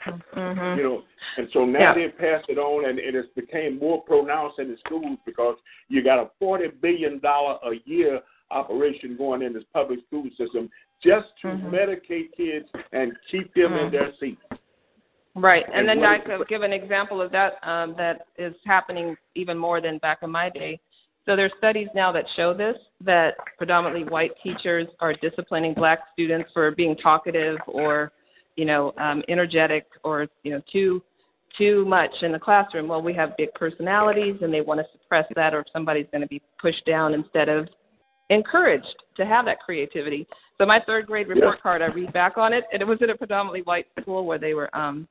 Mhm. You know, and so now Yeah. they pass it on, and it has became more pronounced in the schools because you got a forty billion dollar a year operation going in this public school system just to Mhm. medicate kids and keep them in Mhm. their seats. Right, and, And then I could give an example of that um, that is happening even more than back in my day. So there's studies now that show this that predominantly white teachers are disciplining black students for being talkative or, you know, um, energetic or you know too too much in the classroom. Well, we have big personalities and they want to suppress that, or if somebody's going to be pushed down instead of encouraged to have that creativity. So my third grade report card, I read back on it, and it was in a predominantly white school where they were um,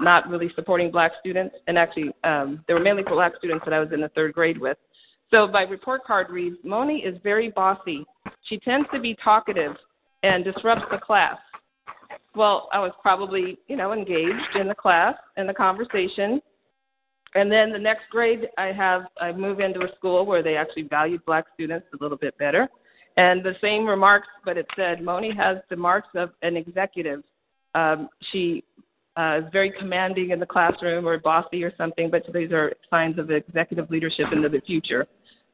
not really supporting black students, and actually um, there were mainly black students that I was in the third grade with. So my report card reads, Moni is very bossy. She tends to be talkative and disrupts the class. Well, I was probably, you know, engaged in the class in the conversation. And then the next grade, I have I move into a school where they actually valued black students a little bit better, and the same remarks, but it said Moni has the marks of an executive. Um, she uh, is very commanding in the classroom or bossy or something, but these are signs of executive leadership into the future.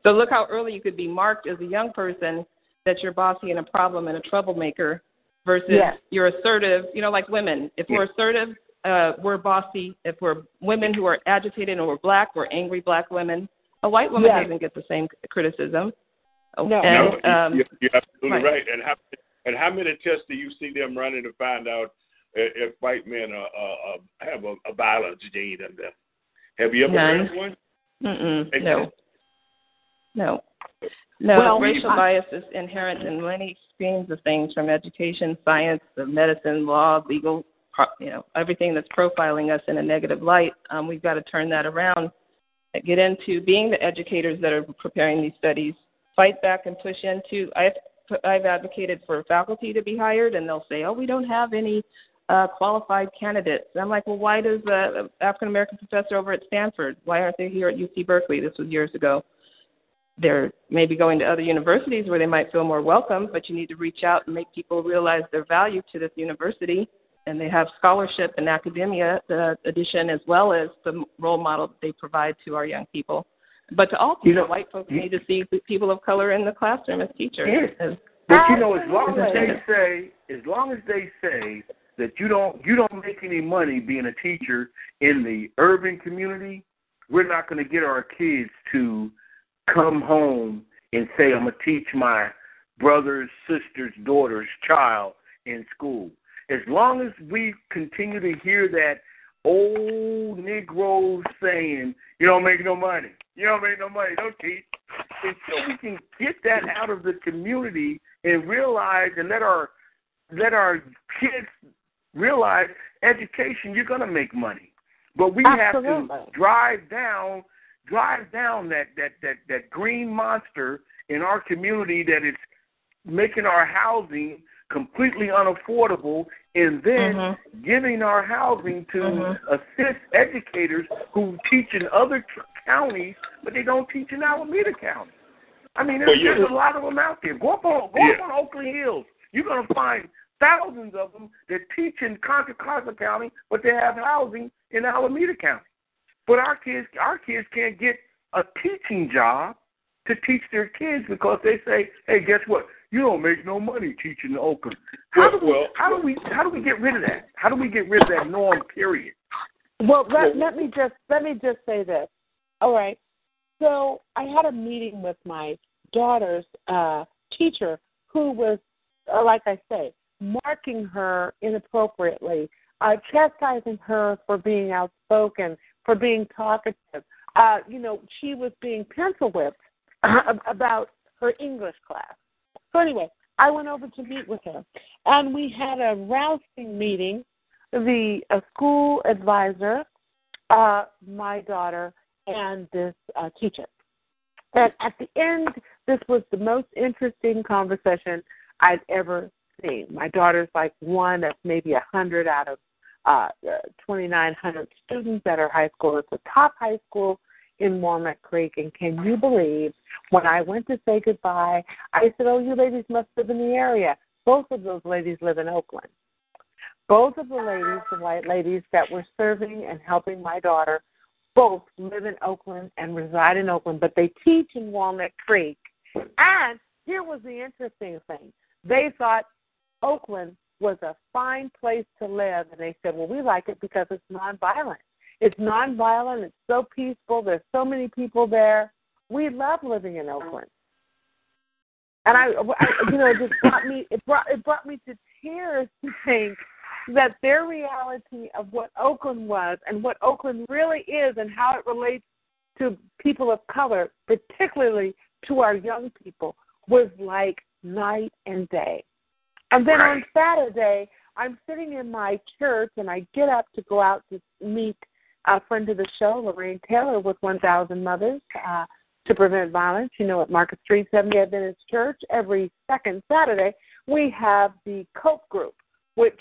So look how early you could be marked as a young person that you're bossy and a problem and a troublemaker versus yes. you're assertive, you know, like women. If we're assertive, uh, we're bossy. If we're women who are agitated and we're black, we're angry black women. A white woman yes. doesn't get the same criticism. No, and, no um, you're, you're absolutely right. right. And how and how many tests do you see them running to find out if, if white men are, uh, uh, have a, a violence gene in them? Have you ever None. heard one? Mm-mm, no. No. No, Well, racial I- bias is inherent in many streams of things from education, science, medicine, law, legal, you know, everything that's profiling us in a negative light. Um, we've got to turn that around get into being the educators that are preparing these studies, fight back and push into. I've, I've advocated for faculty to be hired, and they'll say, oh, we don't have any uh, qualified candidates. And I'm like, well, why does an African American professor over at Stanford, why aren't they here at UC Berkeley? This was years ago they're maybe going to other universities where they might feel more welcome, but you need to reach out and make people realize their value to this university. And they have scholarship and academia uh, addition as well as the role model that they provide to our young people. But to all people, You know, white folks you- need to see people of color in the classroom as teachers. Yes. But you know, as long as they say, as long as they say that you don't you don't make any money being a teacher in the urban community, we're not going to get our kids to come home and say, "I'm going to teach my brother's, sister's, daughter's child in school." As long as we continue to hear that old Negro saying, "You don't make no money," you don't make no money, don't teach. Until we can get that out of the community and realize and let our let our kids realize education, you're gonna make money. But we have to drive down drive down that, that, that, that green monster in our community that is making our housing completely unaffordable and then Mhm. giving our housing to Mhm. assist educators who teach in other t- counties, but they don't teach in Alameda County. I mean, there's, Well, you- there's a lot of them out there. Go up on go Yeah. up on Oakland Hills. You're going to find thousands of them that teach in Contra Costa County, but they have housing in Alameda County. But our kids, our kids can't get a teaching job to teach their kids because they say, "Hey, guess what? You don't make no money teaching in Oakland." How do we, Well, how do we, how do we get rid of that? How do we get rid of that norm? Period. Well, let, let me just let me just say this. All right. So I had a meeting with my daughter's uh, teacher, who was, uh, like I say, marking her inappropriately, uh, chastising her for being outspoken, for being talkative. Uh, you know, she was being pencil whipped about her English class. So anyway, I went over to meet with her, and we had a rousing meeting. The uh, school advisor, uh, my daughter, and this uh, teacher. And at the end, this was the most interesting conversation I'd ever seen. My daughter's like one of maybe a hundred out of uh, 2,900 students at her high school. It's a top high school in Walnut Creek. And can you believe when I went to say goodbye, I said, Oh, you ladies must live in the area. Both of those ladies live in Oakland. Both of the ladies, the white ladies that were serving and helping my daughter, both live in Oakland and reside in Oakland, but they teach in Walnut Creek. And here was the interesting thing. They thought Oakland was a fine place to live, and they said, Well, we like it because it's nonviolent. It's nonviolent, it's so peaceful, there's so many people there. We love living in Oakland. And I, I you know, it just brought me it brought it brought me to tears to think that their reality of what Oakland was and what Oakland really is and how it relates to people of color, particularly to our young people, was like night and day. And then on Saturday, I'm sitting in my church and I get up to go out to meet a friend of the show, Lorraine Taylor, with 1,000 Mothers uh, to Prevent Violence. You know, at Market Street, Seventh-day Adventist Church, every second Saturday, we have the COPE group, which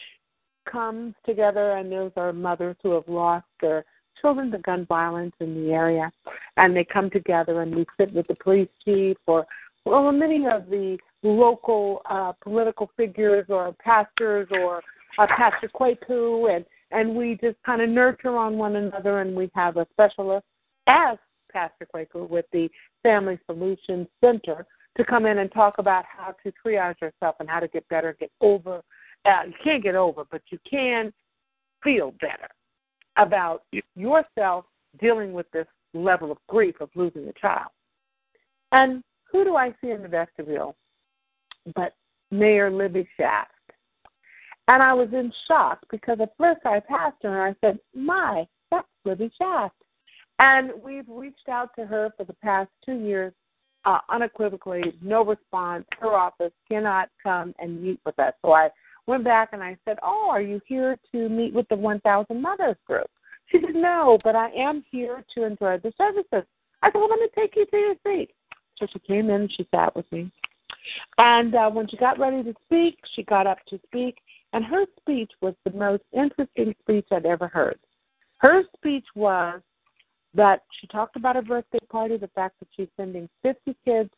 comes together, and those are mothers who have lost their children to gun violence in the area. And they come together and we sit with the police chief or well, many of the local uh, political figures or pastors or uh, Pastor Kwaku, and and we just kind of nurture on one another. And we have a specialist as Pastor Kwaku with the Family Solutions Center to come in and talk about how to triage yourself and how to get better, get over. Uh, you can't get over, but you can feel better about yourself dealing with this level of grief of losing a child. And who do I see in the vestibule but Mayor Libby Schaaf? And I was in shock because at first I passed her and I said, My, that's Libby Schaaf. And we've reached out to her for the past two years, uh, unequivocally, no response. Her office cannot come and meet with us. So I went back and I said, Oh, are you here to meet with the 1,000 Mothers group? She said, No, but I am here to enjoy the services. I said, Well, let me take you to your seat. So she came in and she sat with me. And uh, when she got ready to speak, she got up to speak, and her speech was the most interesting speech I'd ever heard. Her speech was that she talked about her birthday party, the fact that she's sending 50 kids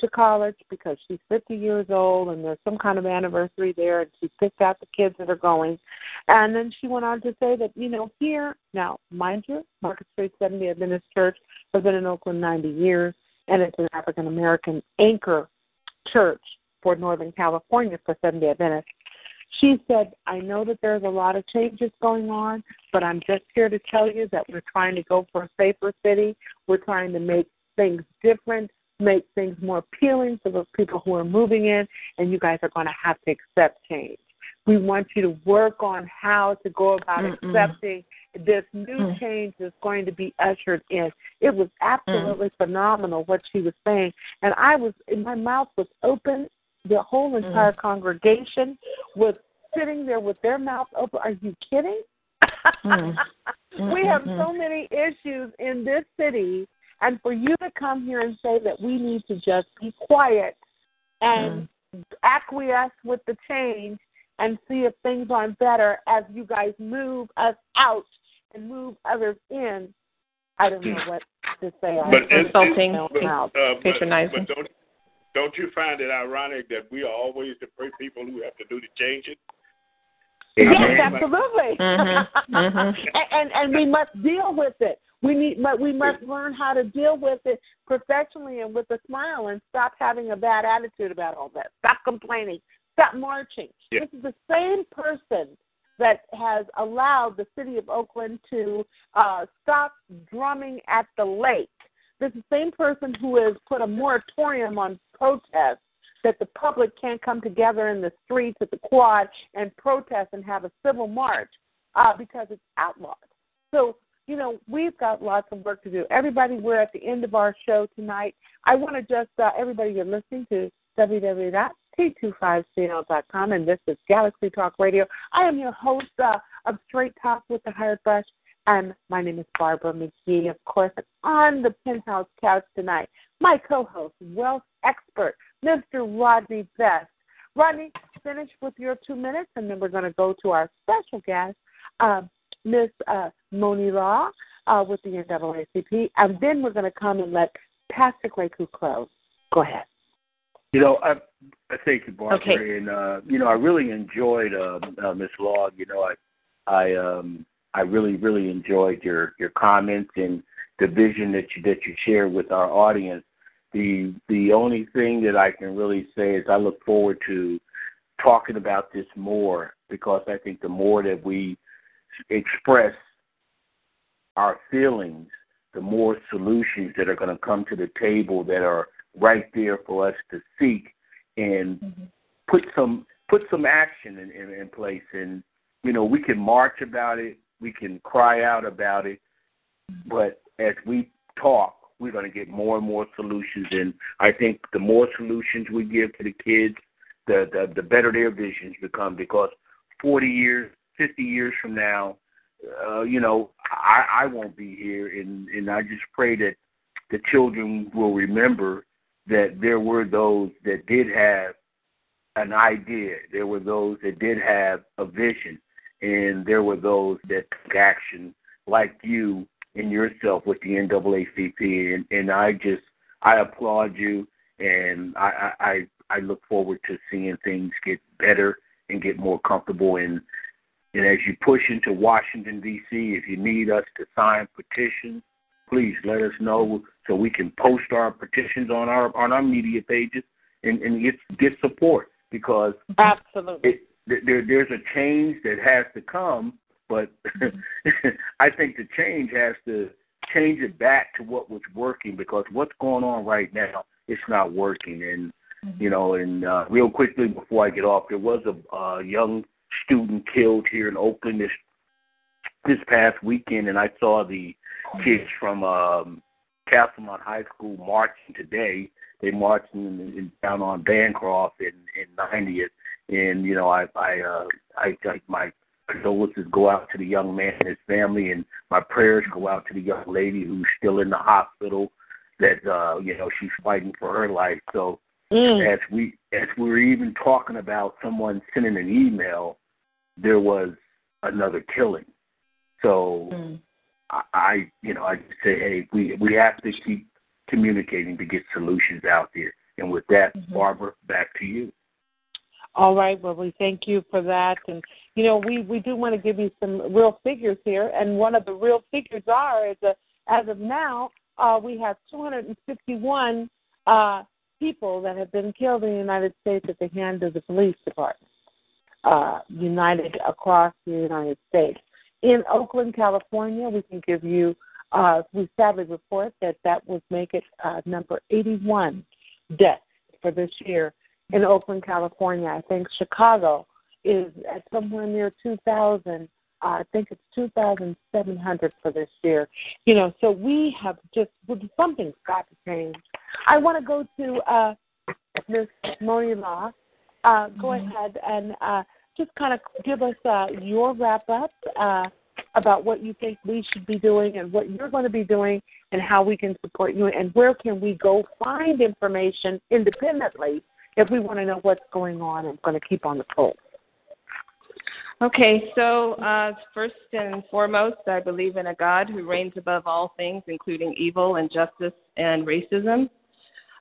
to college because she's 50 years old and there's some kind of anniversary there and she picked out the kids that are going. And then she went on to say that, you know, here, now, mind you, Market Street Seventh-day Adventist Church has been in Oakland 90 years and it's an African American anchor church for Northern California for Seventh-day Adventists. She said, I know that there's a lot of changes going on, but I'm just here to tell you that we're trying to go for a safer city. We're trying to make things different, make things more appealing for the people who are moving in, and you guys are going to have to accept change. We want you to work on how to go about Mm-mm. accepting this new mm. change is going to be ushered in. It was absolutely mm. phenomenal what she was saying, and I was my mouth was open. The whole mm. entire mm. congregation was sitting there with their mouth open. Are you kidding? Mm. we have so many issues in this city, and for you to come here and say that we need to just be quiet and mm. acquiesce with the change and see if things aren't better as you guys move us out and move others in. I don't know what to say. But insulting, uh, patronizing. But don't, don't you find it ironic that we are always the first people who have to do the changing? Yes, absolutely. Mm-hmm. Mm-hmm. and, and and we must deal with it. We need, but we must learn how to deal with it professionally and with a smile, and stop having a bad attitude about all that. Stop complaining. Stop marching. Yeah. This is the same person that has allowed the city of Oakland to uh, stop drumming at the lake. This is the same person who has put a moratorium on protests that the public can't come together in the streets at the quad and protest and have a civil march uh, because it's outlawed. So, you know, we've got lots of work to do. Everybody, we're at the end of our show tonight. I want to just, uh, everybody, you're listening to www T25CL.com, and this is Galaxy Talk Radio. I am your host uh, of Straight Talk with the Hired Brush, and my name is Barbara McGee, of course. And on the penthouse couch tonight, my co-host, wealth expert, Mr. Rodney Best. Rodney, finish with your two minutes, and then we're going to go to our special guest, uh, Miss uh, Moni Law uh, with the NAACP, and then we're going to come and let Pastor Kwaku close. Go ahead. You know, I, I thank you, Barbara, okay. and uh, you know, I really enjoyed uh, uh, Miss Law. You know, I, I, um, I really, really enjoyed your your comments and the vision that you that you shared with our audience. The the only thing that I can really say is I look forward to talking about this more because I think the more that we express our feelings, the more solutions that are going to come to the table that are right there for us to seek and mm-hmm. put some put some action in, in, in place. And you know, we can march about it, we can cry out about it, but as we talk, we're going to get more and more solutions. And I think the more solutions we give to the kids, the the, the better their visions become. Because 40 years, 50 years from now, uh, you know, I, I won't be here, and and I just pray that the children will remember that there were those that did have an idea. There were those that did have a vision, and there were those that took action, like you and yourself with the NAACP. And, and I just I applaud you, and I, I I look forward to seeing things get better and get more comfortable. And And as you push into Washington, D.C., if you need us to sign petitions, please let us know so we can post our petitions on our on our media pages and, and get get support because absolutely it, there there's a change that has to come, but I think the change has to change it back to what was working because what's going on right now it's not working and mm-hmm. you know and uh, real quickly before I get off there was a uh, young student killed here in Oakland this this past weekend and I saw the kids from um Castlemont High School marching today. They marched in, in, down on Bancroft in in 90th, and you know I I uh, I, I my condolences go out to the young man and his family, and my prayers go out to the young lady who's still in the hospital. That uh, you know she's fighting for her life. So mm. as we as we were even talking about someone sending an email, there was another killing. So mm. I, you know I just say hey we we have to keep communicating to get solutions out there. And with that, mm-hmm. Barbara, back to you. All right. Well, we thank you for that. And, you know, we, we do want to give you some real figures here. And one of the real figures are, is a, as of now, uh, we have 251 uh, people that have been killed in the United States at the hand of the police department, uh, united across the United States. In Oakland, California, we can give you, uh, we sadly report that that would make it uh, number 81 deaths for this year in Oakland, California. I think Chicago is at somewhere near 2,000. Uh, I think it's 2,700 for this year. You know, so we have just something's got to change. I want to go to uh, Ms. Moni Law. Uh, go mm-hmm. ahead and uh, just kind of give us uh, your wrap up uh, about what you think we should be doing and what you're going to be doing and how we can support you and where can we go find information independently if we want to know what's going on and going to keep on the pulse. Okay, so uh, first and foremost, I believe in a God who reigns above all things, including evil, injustice, and racism.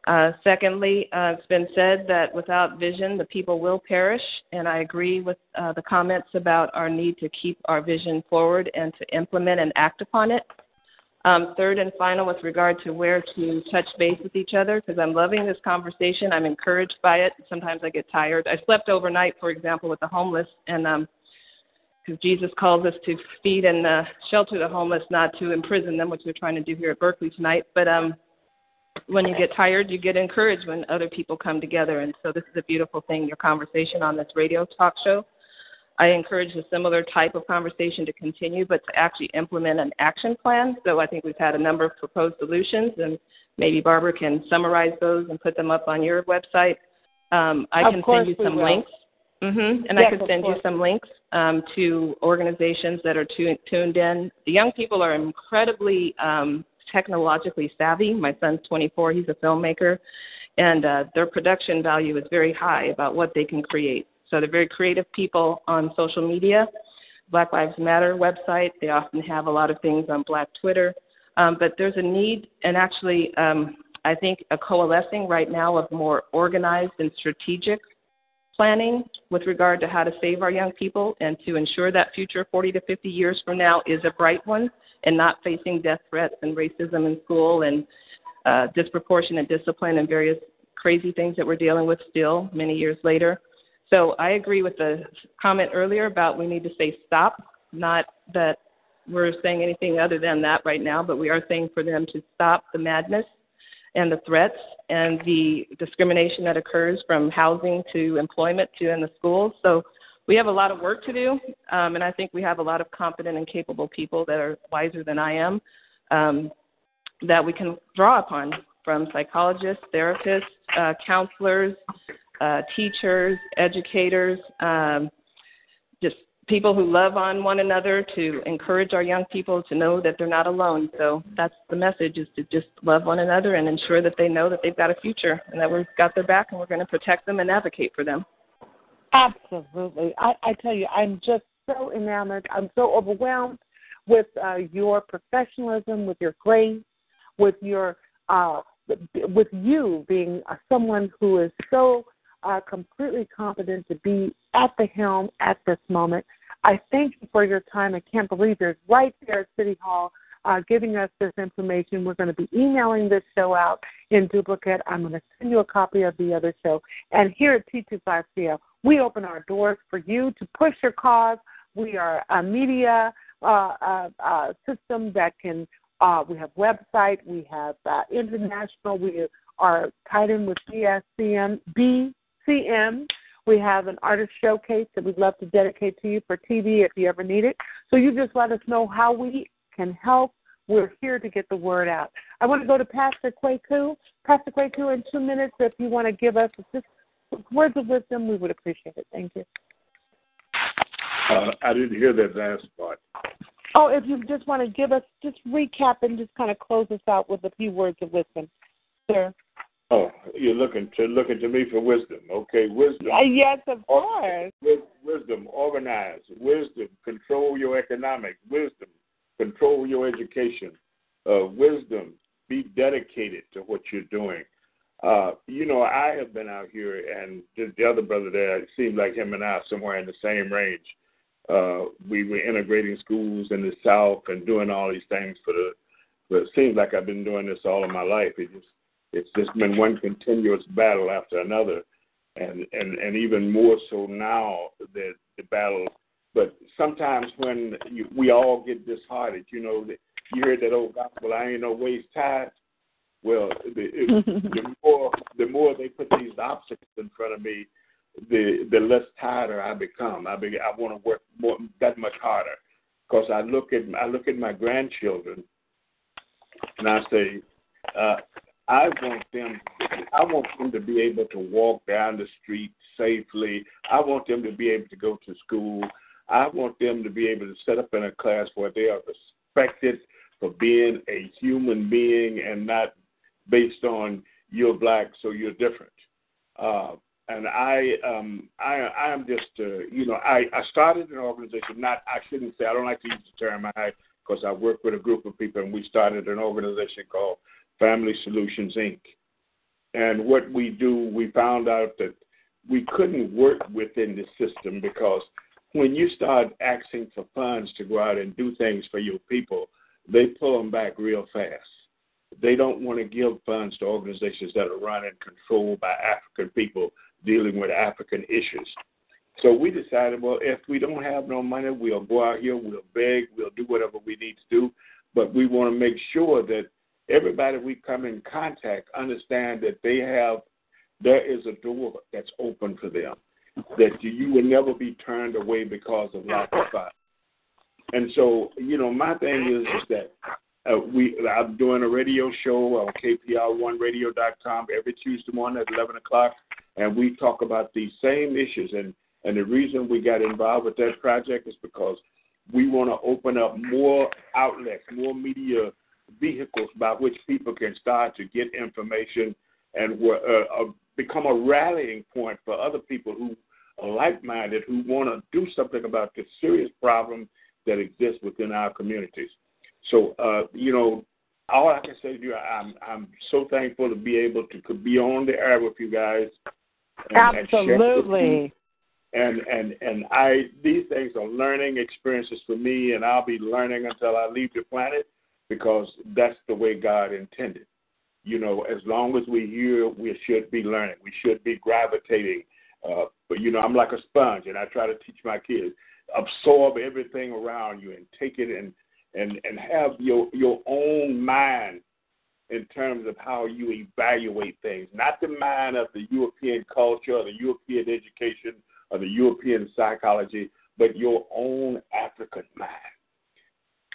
Uh, secondly, uh, it's been said that without vision, the people will perish, and I agree with uh, the comments about our need to keep our vision forward and to implement and act upon it. Um, third and final, with regard to where to touch base with each other, because I'm loving this conversation. I'm encouraged by it. Sometimes I get tired. I slept overnight, for example, with the homeless, and because um, Jesus calls us to feed and uh, shelter the homeless, not to imprison them, which we're trying to do here at Berkeley tonight. But um, when you get tired, you get encouraged when other people come together, and so this is a beautiful thing. Your conversation on this radio talk show I encourage a similar type of conversation to continue, but to actually implement an action plan. So I think we've had a number of proposed solutions, and maybe Barbara can summarize those and put them up on your website. Um, I of can send you some will. links. Mm-hmm. And yes, I can send you some links um, to organizations that are tu- tuned in. The young people are incredibly um, technologically savvy. My son's 24, he's a filmmaker, and uh, their production value is very high about what they can create. So they're very creative people on social media. Black Lives Matter website, they often have a lot of things on Black Twitter. Um, but there's a need, and actually, um, I think a coalescing right now of more organized and strategic planning with regard to how to save our young people and to ensure that future 40 to 50 years from now is a bright one and not facing death threats and racism in school and uh, disproportionate discipline and various crazy things that we're dealing with still many years later. So I agree with the comment earlier about we need to say stop, not that we're saying anything other than that right now, but we are saying for them to stop the madness and the threats and the discrimination that occurs from housing to employment to in the schools. So we have a lot of work to do, um, and I think we have a lot of competent and capable people that are wiser than I am um, that we can draw upon from psychologists, therapists, uh, counselors, uh, teachers, educators, um, just people who love on one another to encourage our young people to know that they're not alone. So that's the message is to just love one another and ensure that they know that they've got a future and that we've got their back and we're going to protect them and advocate for them. Absolutely. I, I tell you, I'm just so enamored. I'm so overwhelmed with uh, your professionalism, with your grace, with your uh, with you being uh, someone who is so are completely competent to be at the helm at this moment. I thank you for your time. I can't believe you're right there at City Hall uh, giving us this information. We're going to be emailing this show out in duplicate. I'm going to send you a copy of the other show. And here at T25CL, we open our doors for you to push your cause. We are a media uh, uh, uh, system that can. Uh, we have website. We have uh, international. We are tied in with BSCM, BCM. We have an artist showcase that we'd love to dedicate to you for TV if you ever need it. So you just let us know how we can help. We're here to get the word out. I want to go to Pastor Kwaku. Pastor Kwaku, in two minutes, if you want to give us just words of wisdom, we would appreciate it. Thank you. Uh, I didn't hear that last part. Oh, if you just want to give us, just recap and just kind of close us out with a few words of wisdom, sir. Oh, you're looking to looking to me for wisdom. Okay, wisdom. Uh, yes, of course. Wisdom, organize. Wisdom, control your economic. Wisdom, control your education. Uh, wisdom, be dedicated to what you're doing. Uh, you know, I have been out here, and the, the other brother there, it seemed like him and I somewhere in the same range. Uh, we were integrating schools in the South and doing all these things for the. But it seems like I've been doing this all of my life. It just, it's just been one continuous battle after another, and and and even more so now that the battle. But sometimes when you, we all get disheartened, you know, you hear that old gospel, "I ain't no waste tied." Well, the, the more the more they put these obstacles in front of me, the the less tighter I become. I be, I want to work more that much harder because I look at I look at my grandchildren and I say, uh, I want them I want them to be able to walk down the street safely. I want them to be able to go to school. I want them to be able to set up in a class where they are respected for being a human being and not based on you're black, so you're different. Uh, and I, um, I, I'm just, uh, you know, I, I started an organization. Not, I shouldn't say. I don't like to use the term I, because I work with a group of people, and we started an organization called Family Solutions Inc. And what we do, we found out that we couldn't work within the system because when you start asking for funds to go out and do things for your people, they pull them back real fast. They don't want to give funds to organizations that are run and controlled by African people dealing with African issues. So we decided, well, if we don't have no money, we'll go out here, we'll beg, we'll do whatever we need to do, but we want to make sure that everybody we come in contact understand that they have there is a door that's open for them, that you will never be turned away because of lack of funds. And so, you know, my thing is, is that uh, we I'm doing a radio show on KPR1Radio.com every Tuesday morning at 11 o'clock, and we talk about these same issues. And and the reason we got involved with that project is because we want to open up more outlets, more media vehicles by which people can start to get information and uh, uh, become a rallying point for other people who are like-minded who want to do something about this serious problem that exists within our communities. So, uh, you know, all I can say to you, I'm I'm so thankful to be able to, to be on the air with you guys. And, Absolutely. And, and and I these things are learning experiences for me, and I'll be learning until I leave the planet because that's the way God intended. You know, as long as we're here, we should be learning. We should be gravitating. Uh, but you know, I'm like a sponge, and I try to teach my kids absorb everything around you and take it and and and have your your own mind in terms of how you evaluate things, not the mind of the European culture or the European education or the European psychology, but your own African mind.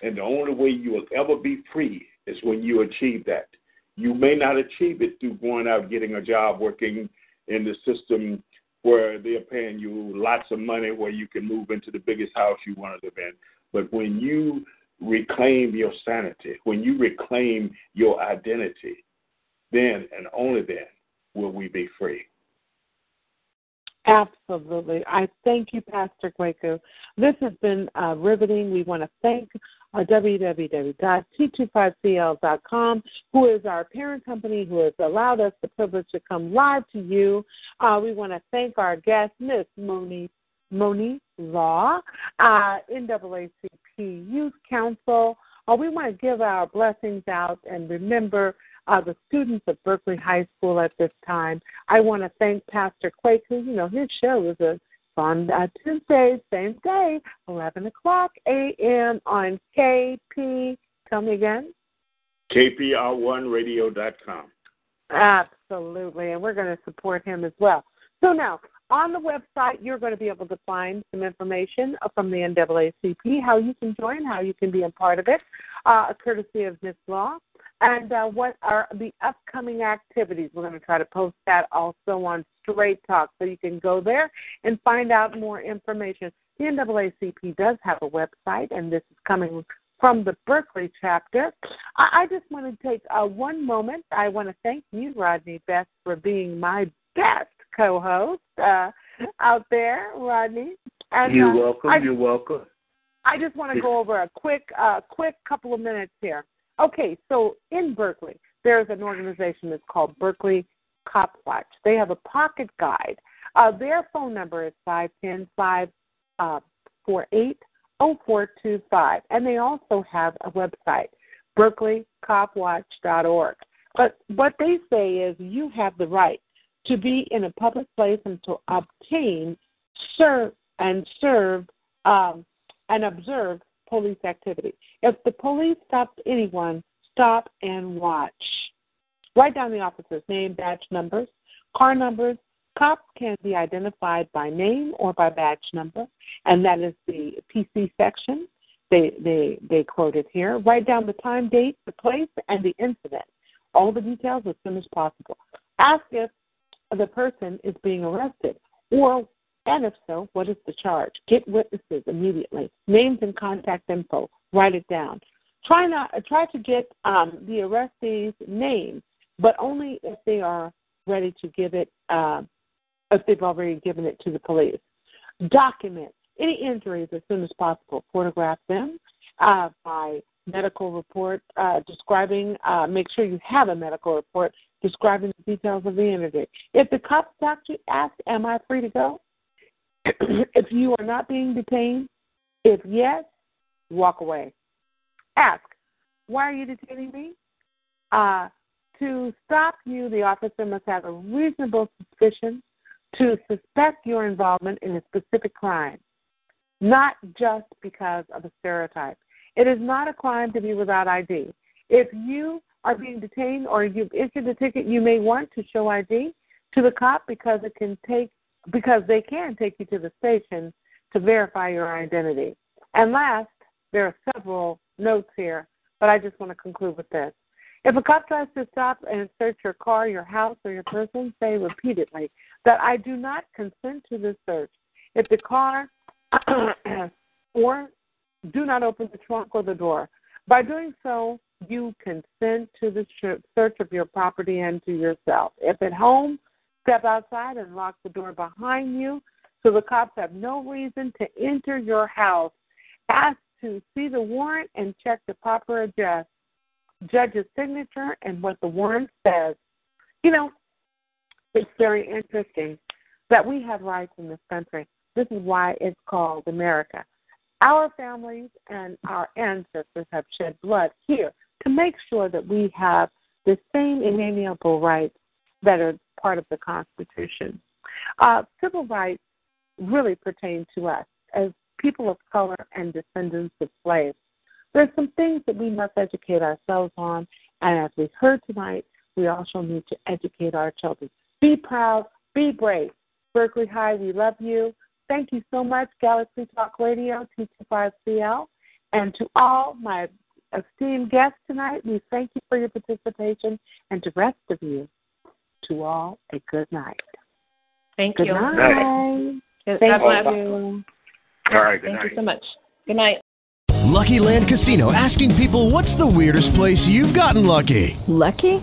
And the only way you will ever be free is when you achieve that. You may not achieve it through going out getting a job working in the system where they're paying you lots of money where you can move into the biggest house you want to live in. But when you reclaim your sanity, when you reclaim your identity, then and only then will we be free. Absolutely. I thank you, Pastor Kwaku. This has been uh, riveting. We want to thank uh, www.t25cl.com, who is our parent company, who has allowed us the privilege to come live to you. Uh, we want to thank our guest, Miss Monique Monique Law, uh, NAACP Youth Council. Uh, we want to give our blessings out and remember uh, the students of Berkeley High School at this time. I want to thank Pastor Kwaku, who, you know, his show is a on uh, Tuesday, same day, 11 o'clock a.m. on KP. Tell me again. KPR1radio.com. Absolutely, and we're going to support him as well. So now, on the website, you're going to be able to find some information from the NAACP, how you can join, how you can be a part of it, uh, courtesy of Ms. Law and uh, what are the upcoming activities. We're going to try to post that also on Straight Talk, so you can go there and find out more information. The NAACP does have a website, and this is coming from the Berkeley chapter. I, I just want to take uh, one moment. I want to thank you, Rodney Best, for being my best co-host uh, out there, Rodney. And, You're uh, welcome. I, You're welcome. I just want to go over a quick, uh, quick couple of minutes here. Okay, so in Berkeley, there's an organization that's called Berkeley Cop Watch. They have a pocket guide. Uh, their phone number is 510 548 0425. And they also have a website, berkeleycopwatch.org. But what they say is you have the right to be in a public place and to obtain, serve, and serve um, and observe police activity. If the police stops anyone, stop and watch. Write down the officer's name, badge numbers, car numbers. Cops can be identified by name or by badge number, and that is the PC section. They they they quote it here. Write down the time, date, the place, and the incident. All the details as soon as possible. Ask if the person is being arrested or and if so, what is the charge? Get witnesses immediately. Names and contact info. Write it down. Try not try to get um, the arrestees' name, but only if they are ready to give it. Uh, if they've already given it to the police. Document any injuries as soon as possible. Photograph them uh, by medical report uh, describing. Uh, make sure you have a medical report describing the details of the injury. If the cops you, ask, "Am I free to go?" if you are not being detained, if yes, walk away. Ask, why are you detaining me? Uh, to stop you, the officer must have a reasonable suspicion to suspect your involvement in a specific crime, not just because of a stereotype. It is not a crime to be without ID. If you are being detained or you've issued a ticket, you may want to show ID to the cop because it can take because they can take you to the station to verify your identity. And last, there are several notes here, but I just want to conclude with this. If a cop tries to stop and search your car, your house, or your person, say repeatedly that I do not consent to this search. If the car or do not open the trunk or the door. By doing so, you consent to the search of your property and to yourself. If at home, Step outside and lock the door behind you so the cops have no reason to enter your house. Ask to see the warrant and check the proper address, judge's signature, and what the warrant says. You know, it's very interesting that we have rights in this country. This is why it's called America. Our families and our ancestors have shed blood here to make sure that we have the same inalienable rights that are part of the Constitution. Uh, civil rights really pertain to us as people of color and descendants of slaves. There's some things that we must educate ourselves on, and as we heard tonight, we also need to educate our children. Be proud, be brave. Berkeley High, we love you. Thank you so much, Galaxy Talk Radio T25CL. And to all my esteemed guests tonight, we thank you for your participation, and to rest of you, to all a good night. Thank good you. Night. Night. Thank God bless you. All right. Thank night. you so much. Good night. Lucky Land Casino asking people what's the weirdest place you've gotten lucky? Lucky?